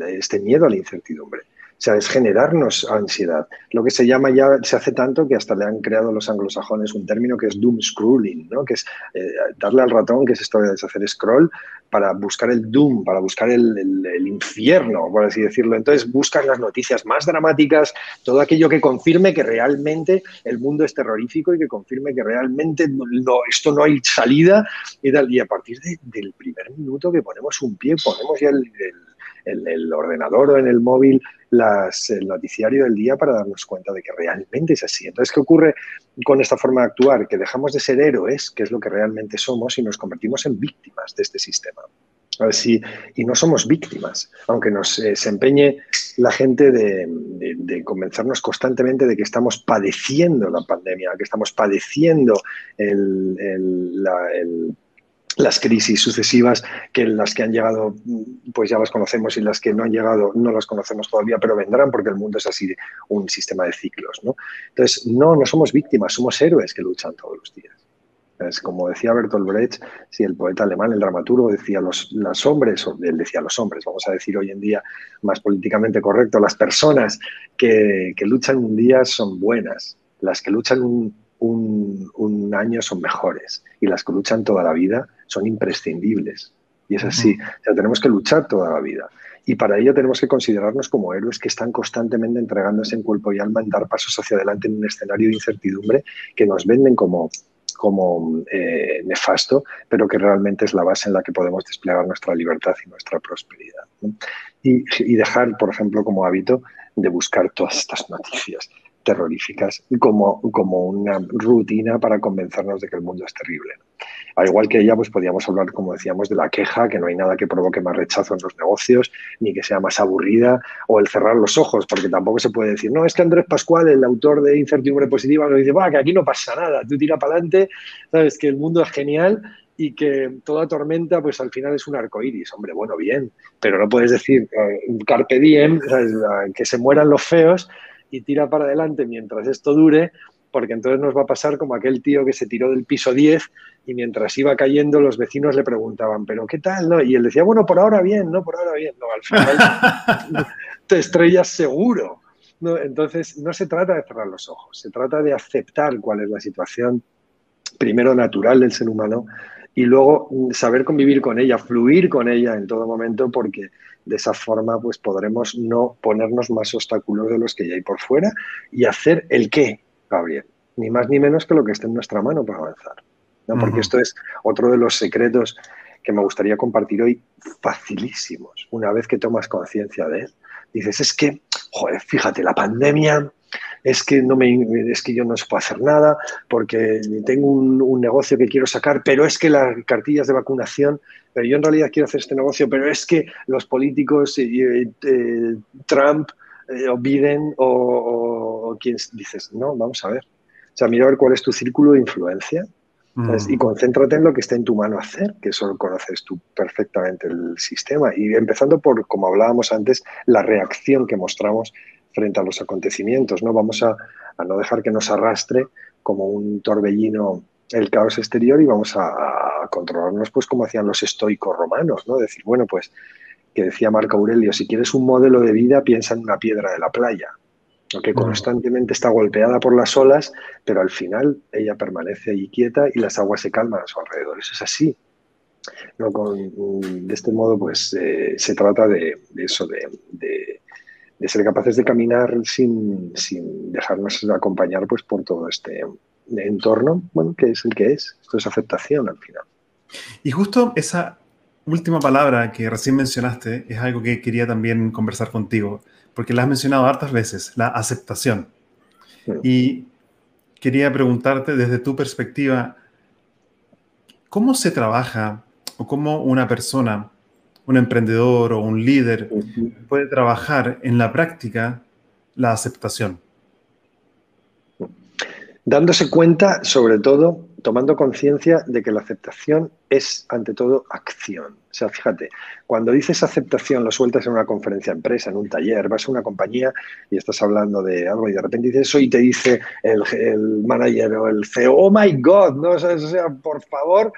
este miedo a la incertidumbre. Sea, es generarnos ansiedad. Lo que se llama ya, se hace tanto que hasta le han creado los anglosajones un término que es doom scrolling, ¿no? que es eh, darle al ratón, que es esto de hacer scroll, para buscar el doom, para buscar el, el, infierno, por así decirlo. Entonces buscan las noticias más dramáticas, todo aquello que confirme que realmente el mundo es terrorífico y que confirme que realmente no, esto no hay salida y tal. Y a partir del primer minuto que ponemos un pie, ponemos ya el en el ordenador o en el móvil las, el noticiario del día para darnos cuenta de que realmente es así. Entonces, ¿qué ocurre con esta forma de actuar? Que dejamos de ser héroes, que es lo que realmente somos, y nos convertimos en víctimas de este sistema. Si, y no somos víctimas, aunque nos eh, empeñe la gente de, convencernos constantemente de que estamos padeciendo la pandemia, que estamos padeciendo el, el las crisis sucesivas que las que han llegado pues ya las conocemos y las que no han llegado no las conocemos todavía pero vendrán porque el mundo es así un sistema de ciclos ¿no? entonces no no somos víctimas somos héroes que luchan todos los días es como decía Bertolt Brecht si el poeta alemán el dramaturgo decía los, hombres o él decía los hombres vamos a decir hoy en día más políticamente correcto las personas que, que luchan un día son buenas las que luchan un, un, un año son mejores y las que luchan toda la vida son imprescindibles. Y es así. O sea, tenemos que luchar toda la vida. Y para ello tenemos que considerarnos como héroes que están constantemente entregándose en cuerpo y alma en dar pasos hacia adelante en un escenario de incertidumbre que nos venden como, como eh, nefasto, pero que realmente es la base en la que podemos desplegar nuestra libertad y nuestra prosperidad. Y, y, dejar, por ejemplo, como hábito de buscar todas estas noticias terroríficas como, como una rutina para convencernos de que el mundo es terrible. Al igual que ella, pues podíamos hablar, como decíamos, de la queja, que no hay nada que provoque más rechazo en los negocios, ni que sea más aburrida, o el cerrar los ojos, porque tampoco se puede decir, no, es que Andrés Pascual, el autor de Incertidumbre Positiva, nos dice, va, que aquí no pasa nada, tú tira para adelante, sabes que el mundo es genial y que toda tormenta, pues al final es un arco iris. Hombre, bueno, bien, pero no puedes decir uh, carpe diem, que se mueran los feos y tira para adelante mientras esto dure, porque entonces nos va a pasar como aquel tío que se tiró del piso 10 y mientras iba cayendo los vecinos le preguntaban, pero ¿qué tal? ¿No? Y él decía, bueno, por ahora bien, no, por ahora bien. No, al final te estrellas seguro. ¿no? Entonces, no se trata de cerrar los ojos, se trata de aceptar cuál es la situación, primero natural del ser humano, y luego saber convivir con ella, fluir con ella en todo momento, porque de esa forma pues podremos no ponernos más obstáculos de los que ya hay por fuera y hacer el qué, Gabriel, ni más ni menos que lo que esté en nuestra mano para avanzar. ¿no? Porque esto es otro de los secretos que me gustaría compartir hoy, facilísimos, una vez que tomas conciencia de él. Dices, es que, joder, fíjate, la pandemia, es que, no me, es que yo no se puedo hacer nada porque tengo un, negocio que quiero sacar, pero es que las cartillas de vacunación, pero yo en realidad quiero hacer este negocio, pero es que los políticos, eh, eh, Trump eh, o Biden o, o, quien dices, no, vamos a ver. O sea, mira a ver cuál es tu círculo de influencia y concéntrate en lo que está en tu mano hacer, que eso conoces tú perfectamente el sistema. Y empezando por, como hablábamos antes, la reacción que mostramos frente a los acontecimientos. No vamos a, no dejar que nos arrastre como un torbellino el caos exterior y vamos a, controlarnos pues como hacían los estoicos romanos, ¿no? Decir, bueno, pues que decía Marco Aurelio, si quieres un modelo de vida, piensa en una piedra de la playa que constantemente está golpeada por las olas, pero al final ella permanece ahí quieta y las aguas se calman a su alrededor. Eso es así. de este modo, pues eh, se trata de, eso, de, ser capaces de caminar sin, dejarnos acompañar pues, por todo este entorno, bueno, que es el que es. Esto es aceptación al final. Y justo esa última palabra que recién mencionaste es algo que quería también conversar contigo porque la has mencionado hartas veces, la aceptación. Y quería preguntarte desde tu perspectiva, ¿cómo se trabaja o cómo una persona, un emprendedor o un líder puede trabajar en la práctica la aceptación? Dándose cuenta, sobre todo, tomando conciencia de que la aceptación es, ante todo, acción. O sea, fíjate, cuando dices aceptación, lo sueltas en una conferencia empresa, en un taller, vas a una compañía y estás hablando de algo y de repente dices eso y te dice el, manager o el CEO, oh my God, ¿no? O sea, por favor,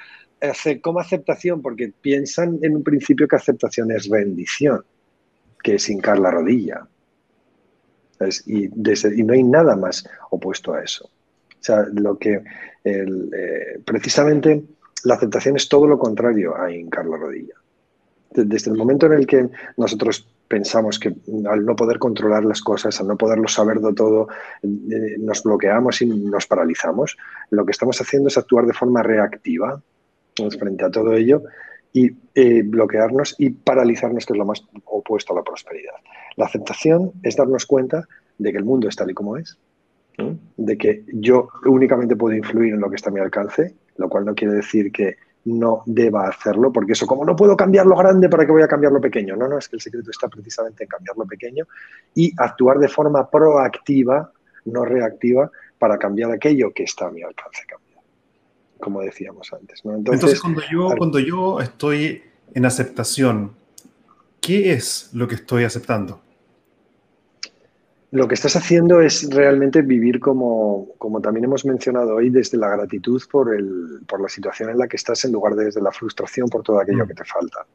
¿cómo aceptación? Porque piensan en un principio que aceptación es rendición, que es hincar la rodilla. Y, y no hay nada más opuesto a eso. O sea, lo que eh, precisamente la aceptación es todo lo contrario a hincar la rodilla. Desde el momento en el que nosotros pensamos que al no poder controlar las cosas, al no poderlo saber de todo, eh, nos bloqueamos y nos paralizamos, lo que estamos haciendo es actuar de forma reactiva frente a todo ello y eh, bloquearnos y paralizarnos, que es lo más opuesto a la prosperidad. La aceptación es darnos cuenta de que el mundo es tal y como es, de que yo únicamente puedo influir en lo que está a mi alcance, lo cual no quiere decir que no deba hacerlo, porque eso, como no puedo cambiar lo grande, ¿para qué voy a cambiar lo pequeño? No, no, es que el secreto está precisamente en cambiar lo pequeño y actuar de forma proactiva, no reactiva, para cambiar aquello que está a mi alcance como decíamos antes. Entonces, cuando, yo, cuando yo estoy en aceptación, ¿qué es lo que estoy aceptando? lo que estás haciendo es realmente vivir como, como también hemos mencionado hoy, desde la gratitud por, el, por la situación en la que estás en lugar de desde la frustración por todo aquello mm. que te falta,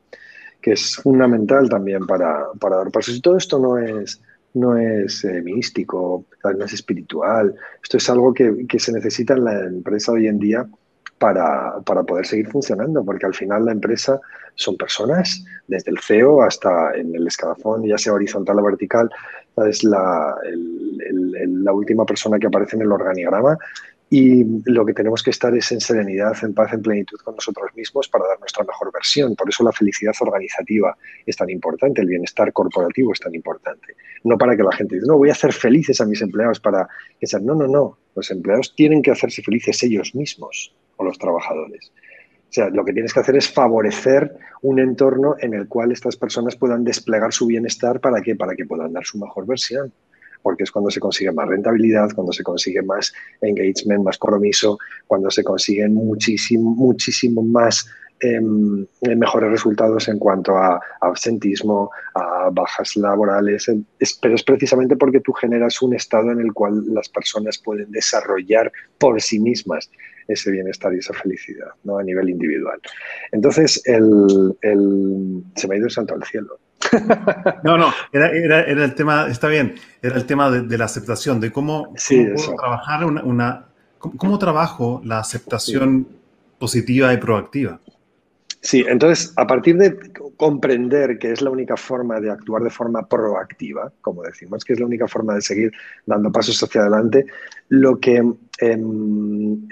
que es fundamental también para, para dar pasos. Y todo esto no es, no es eh, místico, no es espiritual, esto es algo que, que, se necesita en la empresa hoy en día para, para, poder seguir funcionando, porque al final la empresa son personas, desde el CEO hasta en el escalafón, ya sea horizontal o vertical, es la, la última persona que aparece en el organigrama y lo que tenemos que estar es en serenidad, en paz, en plenitud con nosotros mismos para dar nuestra mejor versión. Por eso la felicidad organizativa es tan importante, el bienestar corporativo es tan importante. No para que la gente diga, no, voy a hacer felices a mis empleados para que sean, no, no, no. Los empleados tienen que hacerse felices ellos mismos o los trabajadores. O sea, lo que tienes que hacer es favorecer un entorno en el cual estas personas puedan desplegar su bienestar para que, para que puedan dar su mejor versión. Porque es cuando se consigue más rentabilidad, cuando se consigue más engagement, más compromiso, cuando se consiguen muchísimo, más em, mejores resultados en cuanto a, absentismo, a bajas laborales, pero es precisamente porque tú generas un estado en el cual las personas pueden desarrollar por sí mismas ese bienestar y esa felicidad ¿no? a nivel individual. Entonces, el, se me ha ido el santo al cielo. No, no, era, el tema, está bien, era el tema de, la aceptación, de cómo, trabajar una, cómo, trabajo la aceptación positiva y proactiva. Sí, entonces, a partir de comprender que es la única forma de actuar de forma proactiva, como decimos, que es la única forma de seguir dando pasos hacia adelante, lo que em,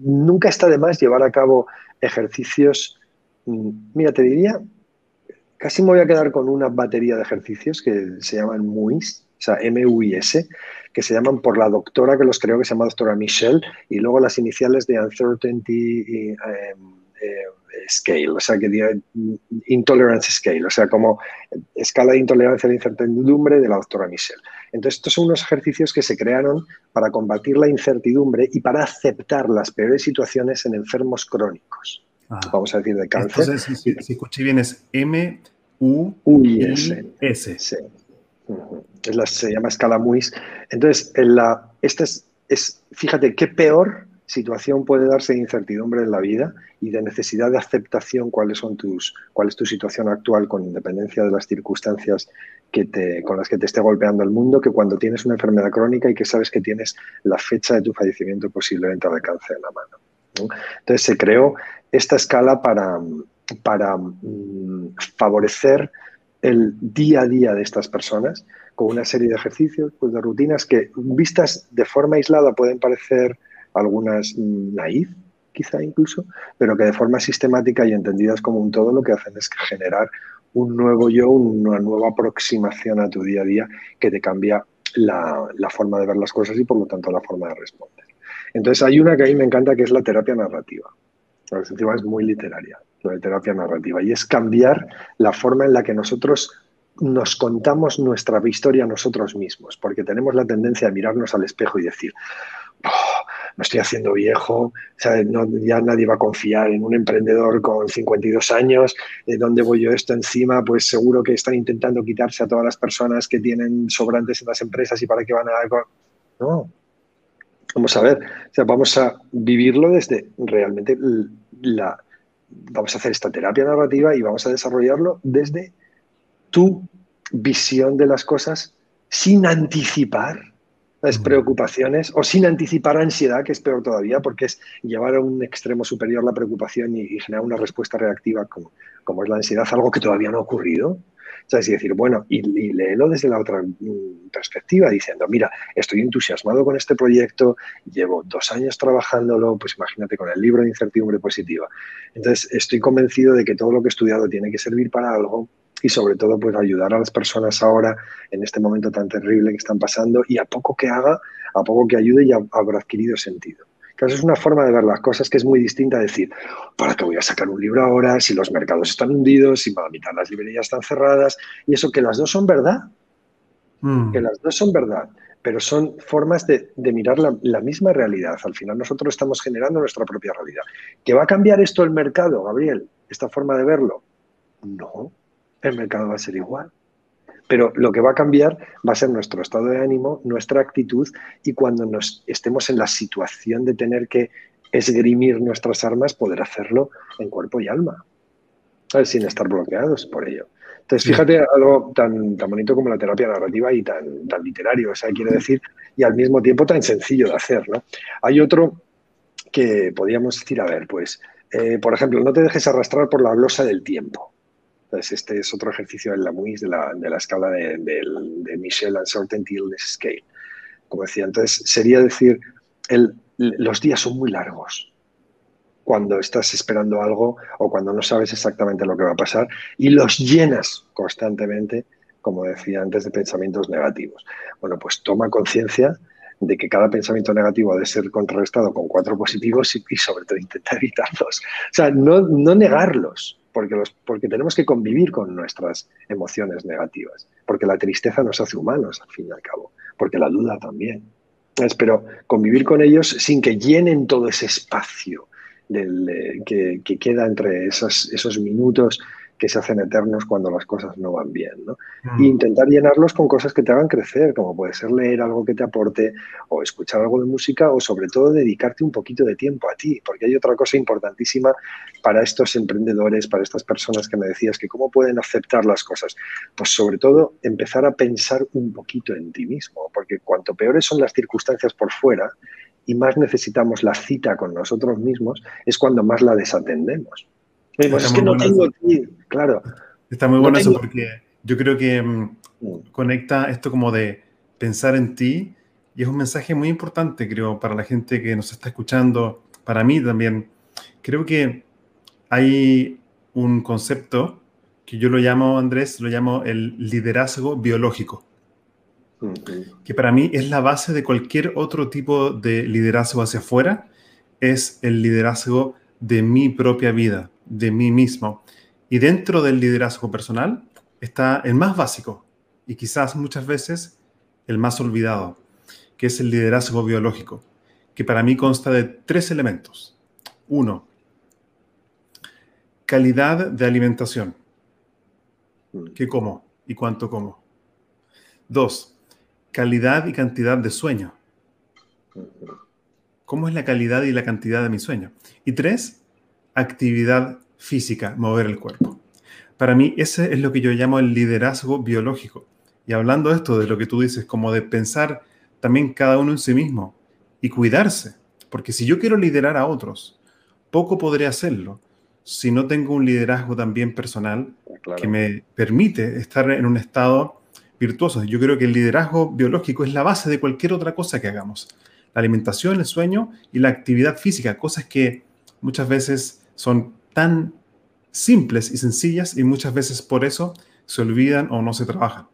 nunca está de más llevar a cabo ejercicios mm, mira, te diría, casi me voy a quedar con una batería de ejercicios que se llaman MUIS, o sea, M-U-I-S, que se llaman por la doctora que los creó, que se llama doctora Michelle, y luego las iniciales de Uncertainty em, eh, Scale, o sea, que Intolerance Scale, o sea, como escala de intolerancia de incertidumbre de la doctora Michelle. Entonces, estos son unos ejercicios que se crearon para combatir la incertidumbre y para aceptar las peores situaciones en enfermos crónicos. Ah. Vamos a decir de cáncer. Entonces, si, escuché bien, es M-U-I-S. Sí. Es se llama escala MUIS. Entonces, en la, esta es, es, fíjate, qué peor situación puede darse de incertidumbre en la vida y de necesidad de aceptación cuáles son tus, cuál es tu situación actual con independencia de las circunstancias que te, con las que te esté golpeando el mundo, que cuando tienes una enfermedad crónica y que sabes que tienes la fecha de tu fallecimiento posiblemente de cáncer en la mano. Entonces se creó esta escala para, para mm, favorecer el día a día de estas personas con una serie de ejercicios, pues de rutinas que vistas de forma aislada pueden parecer algunas naif, quizá incluso, pero que de forma sistemática y entendidas como un todo lo que hacen es generar un nuevo yo, una nueva aproximación a tu día a día que te cambia la, forma de ver las cosas y por lo tanto la forma de responder. Entonces hay una que a mí me encanta que es la terapia narrativa. La encima es muy literaria, la de terapia narrativa, y es cambiar la forma en la que nosotros nos contamos nuestra historia nosotros mismos, porque tenemos la tendencia a mirarnos al espejo y decir, me estoy haciendo viejo, ya nadie va a confiar en un emprendedor con 52 años, ¿de dónde voy yo esto encima? Pues seguro que están intentando quitarse a todas las personas que tienen sobrantes en las empresas y para qué van a... No, vamos a ver, vamos a vivirlo desde realmente la... Vamos a hacer esta terapia narrativa y vamos a desarrollarlo desde tu visión de las cosas sin anticipar las preocupaciones o sin anticipar ansiedad, que es peor todavía, porque es llevar a un extremo superior la preocupación y, generar una respuesta reactiva como, como, es la ansiedad, algo que todavía no ha ocurrido. ¿Sabes? Y decir, bueno, y, y léelo desde la otra mm, perspectiva, diciendo, mira, estoy entusiasmado con este proyecto, llevo dos años trabajándolo, pues imagínate con el libro de incertidumbre positiva. Entonces, estoy convencido de que todo lo que he estudiado tiene que servir para algo y sobre todo pues ayudar a las personas ahora en este momento tan terrible que están pasando y a poco que haga, a poco que ayude ya habrá adquirido sentido. Claro, es una forma de ver las cosas que es muy distinta a decir, ¿para qué voy a sacar un libro ahora si los mercados están hundidos, si la mitad de las librerías están cerradas? Y eso que las dos son verdad, mm. que las dos son verdad, pero son formas de, mirar la, la, misma realidad. Al final nosotros estamos generando nuestra propia realidad. ¿Que va a cambiar esto el mercado, Gabriel? ¿Esta forma de verlo? No, el mercado va a ser igual. Pero lo que va a cambiar va a ser nuestro estado de ánimo, nuestra actitud y cuando nos estemos en la situación de tener que esgrimir nuestras armas, poder hacerlo en cuerpo y alma, sin estar bloqueados por ello. Entonces, fíjate algo tan, tan bonito como la terapia narrativa y tan, tan literario, o sea, quiere decir, y al mismo tiempo tan sencillo de hacer, ¿no? Hay otro que podríamos decir, a ver, pues, eh, por ejemplo, no te dejes arrastrar por la glosa del tiempo. Entonces, este es otro ejercicio en la MUIS de la, de la escala de, de, Michel Uncertainty Illness Scale. Como decía, entonces sería decir, el, los días son muy largos cuando estás esperando algo o cuando no sabes exactamente lo que va a pasar y los llenas constantemente, como decía antes, de pensamientos negativos. Bueno, pues toma conciencia de que cada pensamiento negativo ha de ser contrarrestado con cuatro positivos y, sobre todo intentar evitarlos. O sea, no, no negarlos, porque, los, porque tenemos que convivir con nuestras emociones negativas, porque la tristeza nos hace humanos, al fin y al cabo, porque la duda también. Pero convivir con ellos sin que llenen todo ese espacio del, que, que, queda entre esos, esos minutos que se hacen eternos cuando las cosas no van bien. ¿no? Mm. E intentar llenarlos con cosas que te hagan crecer, como puede ser leer algo que te aporte o escuchar algo de música o sobre todo dedicarte un poquito de tiempo a ti, porque hay otra cosa importantísima para estos emprendedores, para estas personas que me decías que cómo pueden aceptar las cosas. Pues sobre todo empezar a pensar un poquito en ti mismo, porque cuanto peores son las circunstancias por fuera, y más necesitamos la cita con nosotros mismos, es cuando más la desatendemos. Pues es que no tengo claro. Está muy bueno eso porque yo creo que mm, mm. conecta esto como de pensar en ti y es un mensaje muy importante, creo, para la gente que nos está escuchando, para mí también. Creo que hay un concepto que yo lo llamo, Andrés, lo llamo el liderazgo biológico, que para mí es la base de cualquier otro tipo de liderazgo hacia afuera, es el liderazgo de mi propia vida, de mí mismo. Y dentro del liderazgo personal está el más básico y quizás muchas veces el más olvidado, que es el liderazgo biológico, que para mí consta de tres elementos. Uno, calidad de alimentación. ¿Qué como y cuánto como? Dos, calidad y cantidad de sueño. ¿Cómo es la calidad y la cantidad de mi sueño? Y tres, actividad física, mover el cuerpo. Para mí, ese es lo que yo llamo el liderazgo biológico. Y hablando de esto, de lo que tú dices, como de pensar también cada uno en sí mismo y cuidarse. Porque si yo quiero liderar a otros, poco podré hacerlo si no tengo un liderazgo también personal que me permite estar en un estado virtuoso. Yo creo que el liderazgo biológico es la base de cualquier otra cosa que hagamos. La alimentación, el sueño y la actividad física, cosas que muchas veces son tan simples y sencillas y muchas veces por eso se olvidan o no se trabajan.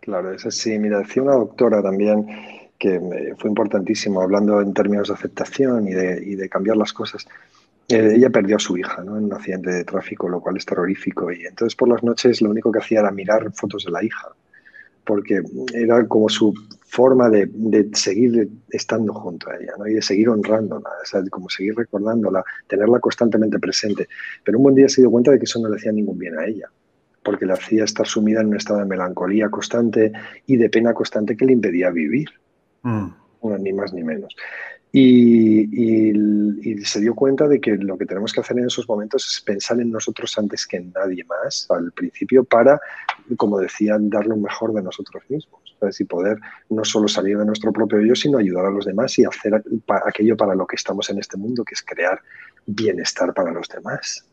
Claro, eso sí. Mira, decía una doctora también que fue importantísimo, hablando en términos de aceptación y de, cambiar las cosas. Eh, ella perdió a su hija ¿no? en un accidente de tráfico, lo cual es terrorífico. Y entonces por las noches lo único que hacía era mirar fotos de la hija, porque era como su forma de, seguir estando junto a ella ¿no? y de seguir honrándola, como seguir recordándola, tenerla constantemente presente. Pero un buen día se dio cuenta de que eso no le hacía ningún bien a ella, porque le hacía estar sumida en un estado de melancolía constante y de pena constante que le impedía vivir, mm. ni más ni menos. Y, se dio cuenta de que lo que tenemos que hacer en esos momentos es pensar en nosotros antes que en nadie más al principio para, como decían, darle un mejor de nosotros mismos. Y poder no solo salir de nuestro propio yo, sino ayudar a los demás y hacer aquello para lo que estamos en este mundo, que es crear bienestar para los demás.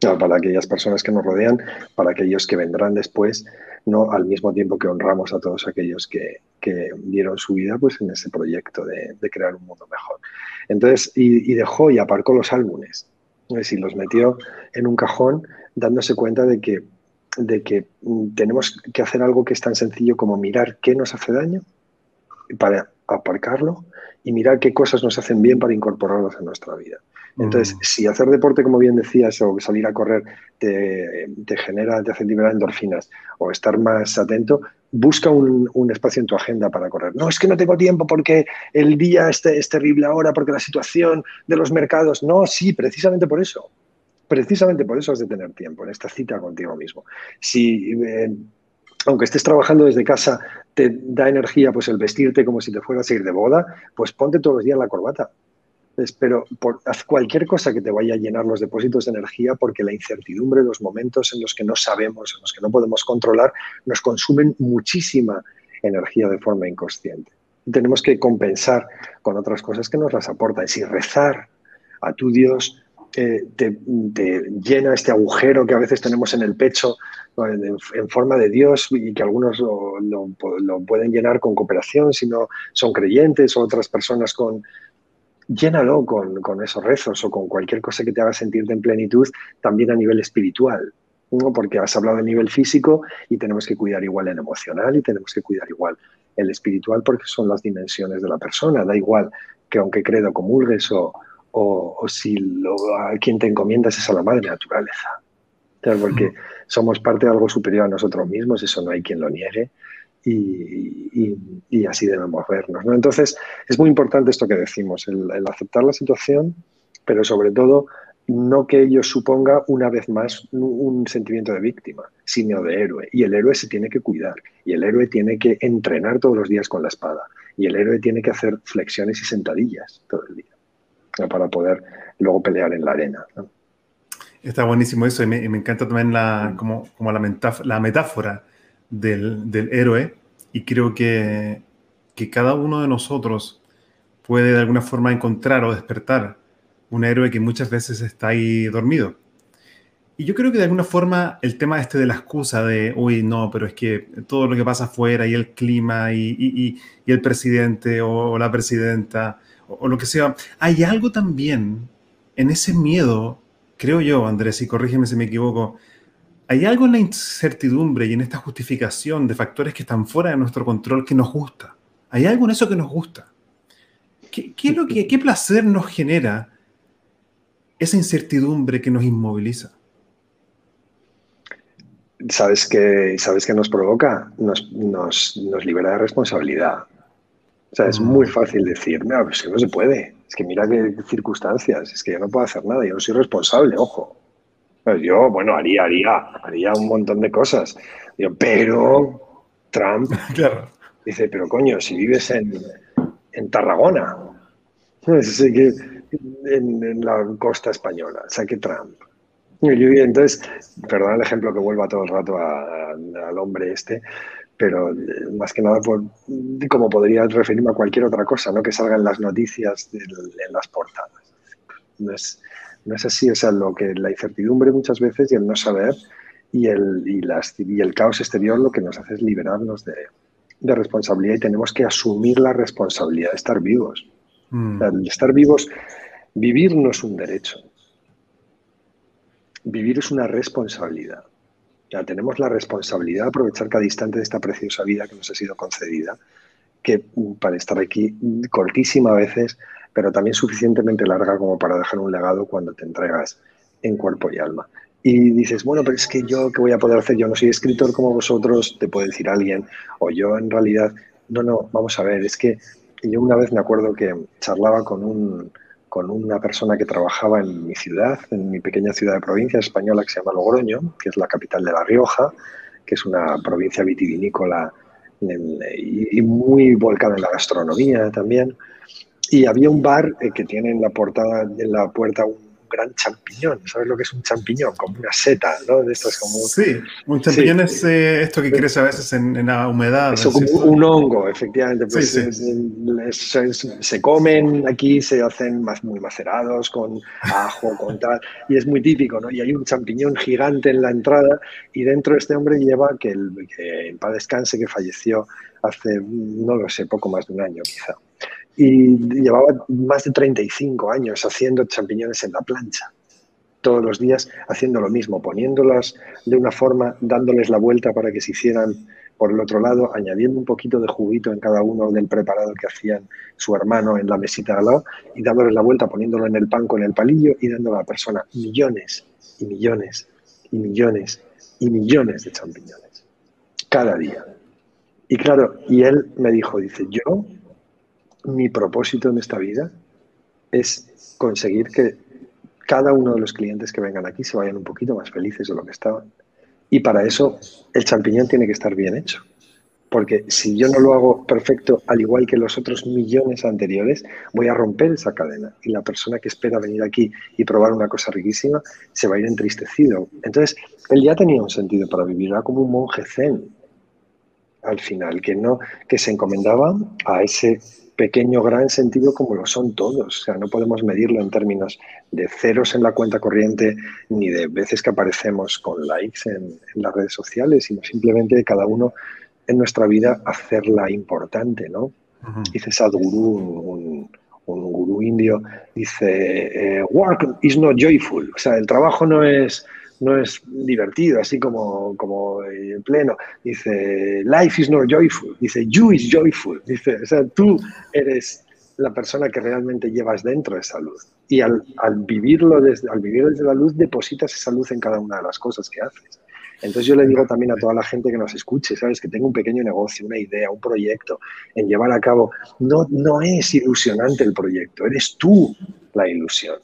Para aquellas personas que nos rodean, para aquellos que vendrán después, no al mismo tiempo que honramos a todos aquellos que, dieron su vida pues, en ese proyecto de, crear un mundo mejor. Entonces, y, dejó y aparcó los álbumes, es decir, los metió en un cajón dándose cuenta de que, de que tenemos que hacer algo que es tan sencillo como mirar qué nos hace daño para aparcarlo y mirar qué cosas nos hacen bien para incorporarlos a nuestra vida. Entonces, mm. si hacer deporte, como bien decías, o salir a correr te, genera, te hace liberar endorfinas, o estar más atento, busca un, espacio en tu agenda para correr. No, es que no tengo tiempo porque el día este, es terrible ahora, porque la situación de los mercados. No, sí, precisamente por eso. Precisamente por eso has de tener tiempo en esta cita contigo mismo. Si, eh, aunque estés trabajando desde casa, te da energía pues el vestirte como si te fueras a ir de boda, pues ponte todos los días la corbata pero haz cualquier cosa que te vaya a llenar los depósitos de energía porque la incertidumbre, los momentos en los que no sabemos, en los que no podemos controlar, nos consumen muchísima energía de forma inconsciente. tenemos que compensar con otras cosas que nos las aportan. Si rezar a tu Dios eh, te, llena este agujero que a veces tenemos en el pecho en, forma de Dios y que algunos lo, pueden llenar con cooperación si no son creyentes o otras personas con, llénalo con, con, esos rezos o con cualquier cosa que te haga sentirte en plenitud, también a nivel espiritual. ¿no? Porque has hablado de nivel físico y tenemos que cuidar igual el emocional y tenemos que cuidar igual el espiritual porque son las dimensiones de la persona. Da igual que aunque credo comulgues o, o, si lo, a quien te encomiendas es a la madre naturaleza. Porque somos parte de algo superior a nosotros mismos, eso no hay quien lo niegue y, así debemos vernos. ¿no? Entonces, es muy importante esto que decimos, el, aceptar la situación, pero sobre todo no que ello suponga una vez más un sentimiento de víctima, sino de héroe. Y el héroe se tiene que cuidar, y el héroe tiene que entrenar todos los días con la espada, y el héroe tiene que hacer flexiones y sentadillas todo el día para poder luego pelear en la arena. Está buenísimo eso, y me, encanta también la, mm. como, como la, la metáfora del, héroe y creo que, que, cada uno de nosotros puede de alguna forma encontrar o despertar un héroe que muchas veces está ahí dormido. Y yo creo que de alguna forma el tema este de la excusa de, uy, no, pero es que todo lo que pasa afuera y el clima y, y, y el presidente o, la presidenta o, lo que sea, hay algo también en ese miedo creo yo, Andrés, y corrígeme si me equivoco, hay algo en la incertidumbre y en esta justificación de factores que están fuera de nuestro control que nos gusta. Hay algo en eso que nos gusta. ¿Qué, lo que, qué placer nos genera esa incertidumbre que nos inmoviliza? ¿Sabes qué, ¿Sabes qué nos provoca? Nos, nos, nos libera de responsabilidad. O sea, es muy fácil decir, no, pues que no se puede. Es que mira qué circunstancias, es que yo no puedo hacer nada, yo no soy responsable, ojo. Pues yo, bueno, haría, haría, haría un montón de cosas. pero Trump dice, pero coño, si vives en, en Tarragona, en, en, la costa española, o sea, que Trump. entonces, perdón el ejemplo que vuelva todo el rato al hombre este, pero eh, más que nada por, como podría referirme a cualquier otra cosa, ¿no? Que salga en las noticias, en las portadas. No es, no es así, o sea, lo que la incertidumbre muchas veces y el no saber y el, y, las, y el caos exterior lo que nos hace es liberarnos de, de responsabilidad y tenemos que asumir la responsabilidad de estar vivos. Mm. el estar vivos, vivir no es un derecho. Vivir es una responsabilidad. Tenemos la responsabilidad de aprovechar cada instante de esta preciosa vida que nos ha sido concedida, que para estar aquí cortísima a veces, pero también suficientemente larga como para dejar un legado cuando te entregas en cuerpo y alma. Y dices, bueno, pero es que yo, ¿qué voy a poder hacer? Yo no soy escritor como vosotros, te puede decir alguien, o yo en realidad, no, no, vamos a ver, es que yo una vez me acuerdo que charlaba con, un, con una persona que trabajaba en mi ciudad, en mi pequeña ciudad de provincia española que se llama Logroño, que es la capital de La Rioja, que es una provincia vitivinícola y, muy volcada en la gastronomía también. Y había un bar eh, que tiene en la portada, en la puerta, un gran champiñón. ¿Sabes lo que es un champiñón? Como una seta, ¿no? De estas como... Sí, un champiñón es eh, esto que crece a veces en, la humedad. Eso, como un hongo, efectivamente. Pues se comen aquí, se hacen más, muy macerados con ajo, con tal, y es muy típico, ¿no? Y hay un champiñón gigante en la entrada y dentro este hombre lleva, que, el, que en paz descanse, que falleció hace, no lo sé, poco más de un año quizá y llevaba más de 35 años haciendo champiñones en la plancha, todos los días haciendo lo mismo, poniéndolas de una forma, dándoles la vuelta para que se hicieran por el otro lado, añadiendo un poquito de juguito en cada uno del preparado que hacían su hermano en la mesita al lado y dándoles la vuelta, poniéndolo en el pan con el palillo y dando a la persona millones y millones y millones y millones de champiñones cada día. Y claro, y él me dijo, dice, yo mi propósito en esta vida es conseguir que cada uno de los clientes que vengan aquí se vayan un poquito más felices de lo que estaban. Y para eso el champiñón tiene que estar bien hecho. Porque si yo no lo hago perfecto, al igual que los otros millones anteriores, voy a romper esa cadena. Y la persona que espera venir aquí y probar una cosa riquísima se va a ir entristecido. Entonces, él ya tenía un sentido para vivir, era como un monje zen al final, que, no, que se encomendaba a ese pequeño, gran sentido como lo son todos. O sea, no podemos medirlo en términos de ceros en la cuenta corriente ni de veces que aparecemos con likes en, las redes sociales, sino simplemente de cada uno en nuestra vida hacerla importante, ¿no? Dice Sadhguru, un, un, gurú indio, dice, eh, work is not joyful, o sea, el trabajo no es no es divertido, así como, como en pleno. Dice, life is not joyful. Dice, you is joyful. Dice, o sea, tú eres la persona que realmente llevas dentro esa luz. Y al, vivirlo al vivir desde la luz, depositas esa luz en cada una de las cosas que haces. Entonces yo le digo también a toda la gente que nos escuche, ¿sabes? Que tenga un pequeño negocio, una idea, un proyecto en llevar a cabo. No, no es ilusionante el proyecto, eres tú la ilusión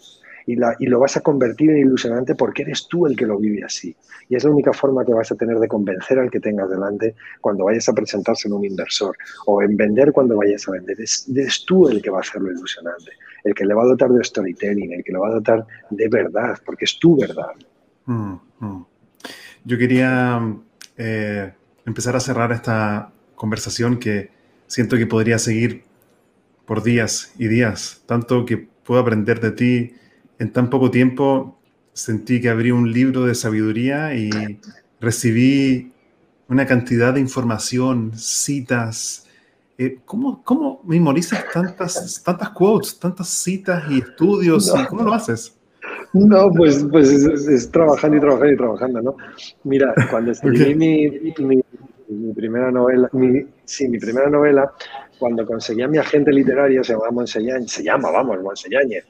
y, lo vas a convertir en ilusionante porque eres tú el que lo vive así. Y es la única forma que vas a tener de convencer al que tengas delante cuando vayas a presentarse en un inversor o en vender cuando vayas a vender. Es, tú el que va a hacerlo ilusionante, el que le va a dotar de storytelling, el que le va a dotar de verdad, porque es tu verdad. Mm, mm. Yo quería eh, empezar a cerrar esta conversación que siento que podría seguir por días y días, tanto que puedo aprender de ti, en tan poco tiempo sentí que abrí un libro de sabiduría y recibí una cantidad de información, citas. Eh, ¿cómo, memorizas tantas, tantas quotes, tantas citas y estudios? ¿Cómo lo haces? No, pues, pues es, trabajando y trabajando y trabajando, ¿no? Mira, cuando escribí mi, mi, primera novela, mi, sí, mi primera novela, cuando conseguí a mi agente literario, se llamaba Monseñáñez, se llama, vamos, Monseñáñez,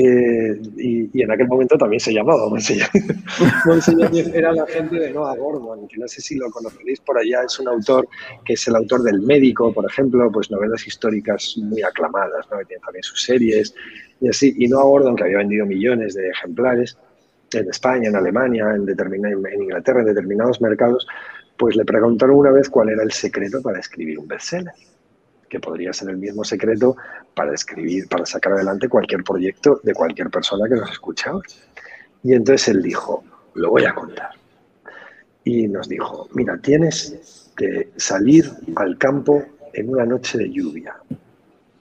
eh, y, en aquel momento también se llamaba Monseñáñez. Monseñáñez era la agente de Noah Gordon, que no sé si lo conoceréis por allá, es un autor que es el autor del Médico, por ejemplo, pues novelas históricas muy aclamadas, ¿no? que tiene también sus series, y así. Y Noah Gordon, que había vendido millones de ejemplares en España, en Alemania, en, en Inglaterra, en determinados mercados, pues le preguntaron una vez cuál era el secreto para escribir un bestseller que podría ser el mismo secreto para escribir, para sacar adelante cualquier proyecto de cualquier persona que nos escucha Y entonces él dijo, lo voy a contar. Y nos dijo, mira, tienes que salir al campo en una noche de lluvia.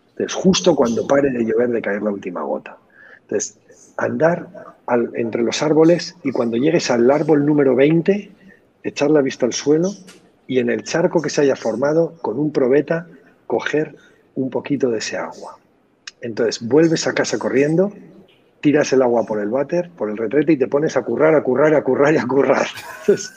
Entonces, justo cuando pare de llover, de caer la última gota. Entonces, andar entre los árboles y cuando llegues al árbol número 20, echar la vista al suelo y en el charco que se haya formado, con un probeta, coger un poquito de ese agua. Entonces, vuelves a casa corriendo, tiras el agua por el váter, por el retrete y te pones a currar, a currar, a currar y a currar. Entonces,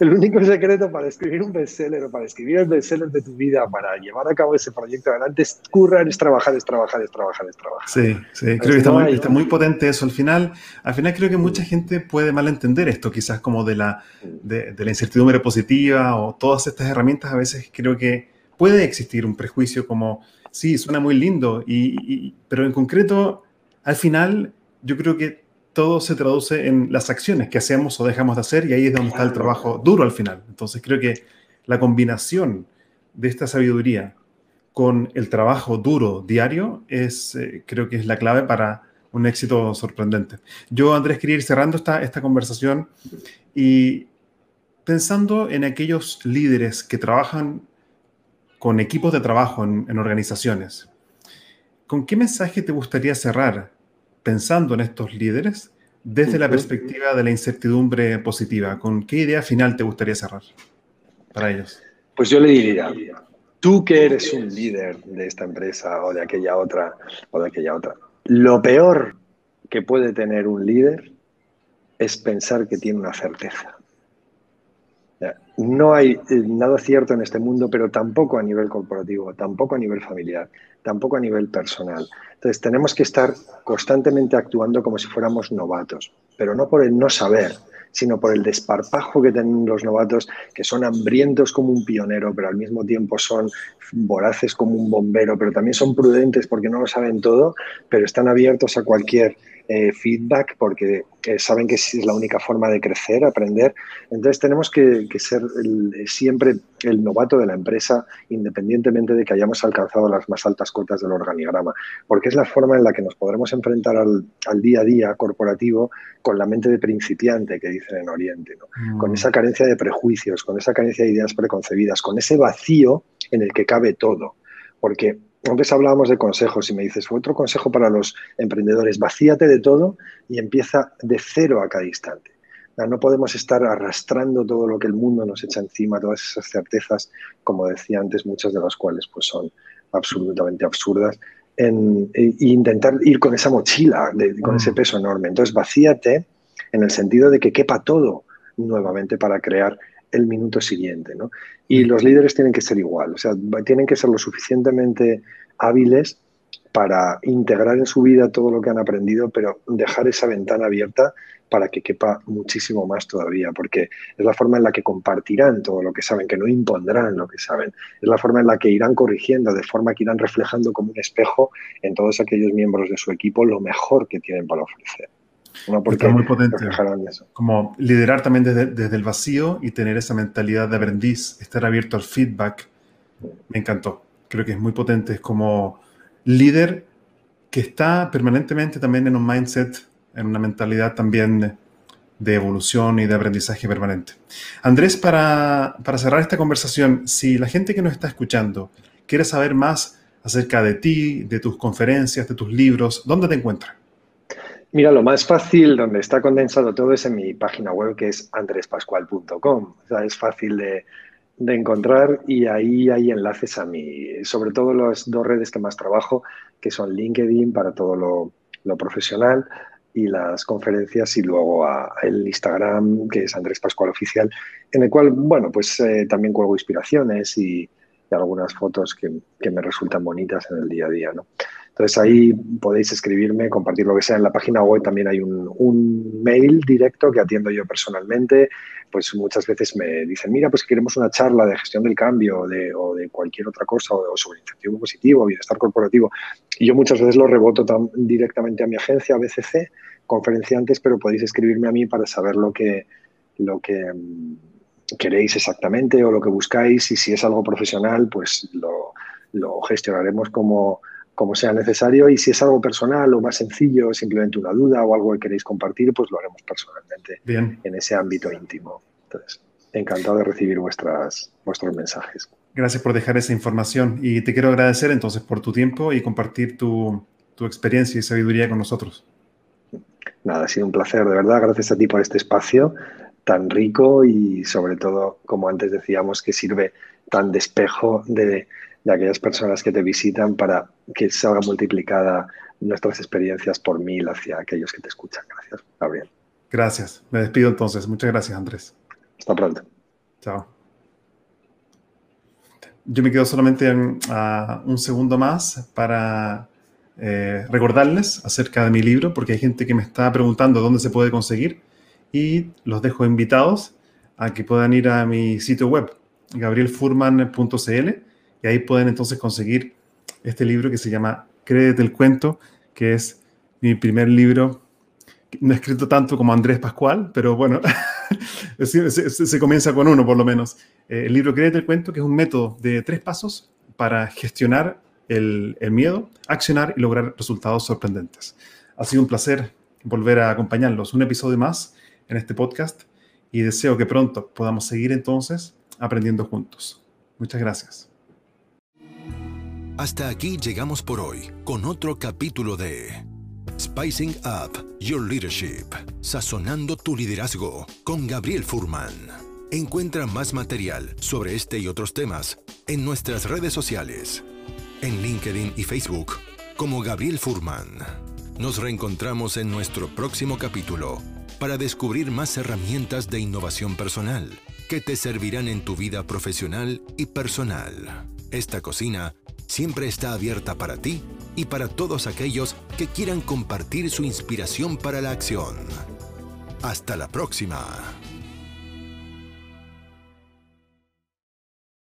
el único secreto para escribir un bestseller o para escribir el bestseller de tu vida, para llevar a cabo ese proyecto adelante, es currar, es trabajar, es trabajar, es trabajar, es trabajar. Sí, sí, creo que está, muy, está, muy, potente eso. Al final, al final creo que mucha gente puede malentender esto, quizás como de la, de, la incertidumbre positiva o todas estas herramientas, a veces creo que puede existir un prejuicio como, sí, suena muy lindo, y, pero en concreto, al final, yo creo que todo se traduce en las acciones que hacemos o dejamos de hacer y ahí es donde está el trabajo duro al final. Entonces creo que la combinación de esta sabiduría con el trabajo duro diario es, eh, creo que es la clave para un éxito sorprendente. Yo, Andrés, quería ir cerrando esta, esta conversación y pensando en aquellos líderes que trabajan con equipos de trabajo en, en organizaciones, ¿con qué mensaje te gustaría cerrar pensando en estos líderes desde la perspectiva de la incertidumbre positiva? ¿Con qué idea final te gustaría cerrar para ellos? Pues yo le diría, tú que eres un líder de esta empresa o de aquella otra o de aquella otra, lo peor que puede tener un líder es pensar que tiene una certeza. No hay eh, nada cierto en este mundo, pero tampoco a nivel corporativo, tampoco a nivel familiar, tampoco a nivel personal. Entonces tenemos que estar constantemente actuando como si fuéramos novatos, pero no por el no saber, sino por el desparpajo que tienen los novatos, que son hambrientos como un pionero, pero al mismo tiempo son voraces como un bombero, pero también son prudentes porque no lo saben todo, pero están abiertos a cualquier eh, feedback porque eh, saben que es la única forma de crecer, aprender. Entonces tenemos que, ser siempre el novato de la empresa, independientemente de que hayamos alcanzado las más altas cotas del organigrama, porque es la forma en la que nos podremos enfrentar al, día a día corporativo con la mente de principiante que dicen en Oriente, con mm. esa carencia de prejuicios, con esa carencia de ideas preconcebidas, con ese vacío en el que cabe todo. Porque antes hablábamos de consejos y me dices, otro consejo para los emprendedores, vacíate de todo y empieza de cero a cada instante. No podemos estar arrastrando todo lo que el mundo nos echa encima, todas esas certezas, como decía antes, muchas de las cuales pues, son absolutamente absurdas, en, e intentar ir con esa mochila, con ese mm. peso enorme. Entonces, vacíate en el sentido de que quepa todo nuevamente para crear el minuto siguiente. ¿no? Y los líderes tienen que ser igual, o sea, tienen que ser lo suficientemente hábiles para integrar en su vida todo lo que han aprendido, pero dejar esa ventana abierta para que quepa muchísimo más todavía, porque es la forma en la que compartirán todo lo que saben, que no impondrán lo que saben, es la forma en la que irán corrigiendo, de forma que irán reflejando como un espejo en todos aquellos miembros de su equipo lo mejor que tienen para ofrecer. No porque muy potente. Como liderar también desde, el vacío y tener esa mentalidad de aprendiz, estar abierto al feedback. Me encantó. Creo que es muy potente. Es como líder que está permanentemente también en un mindset, en una mentalidad también de evolución y de aprendizaje permanente. Andrés, para, para cerrar esta conversación, si la gente que nos está escuchando quiere saber más acerca de ti, de tus conferencias, de tus libros, ¿dónde te encuentran? Mira, lo más fácil, donde está condensado todo, es en mi página web, que es andrespascual.com. O sea, es fácil de, encontrar y ahí hay enlaces a mí, sobre todo las dos redes que más trabajo, que son LinkedIn para todo lo, profesional y las conferencias y luego a, el Instagram, que es Andrés Pascual Oficial, en el cual, bueno, pues eh, también cuelgo inspiraciones y, algunas fotos que, que, me resultan bonitas en el día a día, ¿no? Entonces ahí podéis escribirme, compartir lo que sea. En la página web también hay un, mail directo que atiendo yo personalmente. Pues muchas veces me dicen, mira, pues queremos una charla de gestión del cambio de, o de cualquier otra cosa o, sobre incentivo positivo, bienestar corporativo. Y yo muchas veces lo reboto directamente a mi agencia, a BCC, conferenciantes, pero podéis escribirme a mí para saber lo que, lo que mm, queréis exactamente o lo que buscáis y si es algo profesional, pues lo, lo gestionaremos como como sea necesario y si es algo personal o más sencillo, simplemente una duda o algo que queréis compartir, pues lo haremos personalmente en ese ámbito íntimo. Entonces, encantado de recibir vuestras, vuestros mensajes. Gracias por dejar esa información y te quiero agradecer entonces por tu tiempo y compartir tu, tu experiencia y sabiduría con nosotros. Nada, ha sido un placer, de verdad. Gracias a ti por este espacio tan rico y sobre todo, como antes decíamos, que sirve tan de espejo de, de aquellas personas que te visitan para que salga multiplicada nuestras experiencias por mil hacia aquellos que te escuchan. Gracias, Gabriel. Gracias. Me despido entonces. Muchas gracias, Andrés. Hasta pronto. Chao. Yo me quedo solamente en, un segundo más para eh, recordarles acerca de mi libro, porque hay gente que me está preguntando dónde se puede conseguir y los dejo invitados a que puedan ir a mi sitio web, gabrielfurman.cl y ahí pueden entonces conseguir este libro que se llama Créete el cuento, que es mi primer libro. No escrito tanto como Andrés Pascual, pero bueno, se, comienza con uno por lo menos. Eh, el libro Créete el cuento, que es un método de tres pasos para gestionar el miedo, accionar y lograr resultados sorprendentes. Ha sido un placer volver a acompañarlos. Un episodio más en este podcast y deseo que pronto podamos seguir entonces aprendiendo juntos. Muchas gracias. Hasta aquí llegamos por hoy con otro capítulo de Spicing Up Your Leadership, sazonando tu liderazgo con Gabriel Furman. Encuentra más material sobre este y otros temas en nuestras redes sociales, en LinkedIn y Facebook como Gabriel Furman. Nos reencontramos en nuestro próximo capítulo para descubrir más herramientas de innovación personal que te servirán en tu vida profesional y personal. Esta cocina siempre está abierta para ti y para todos aquellos que quieran compartir su inspiración para la acción. Hasta la próxima.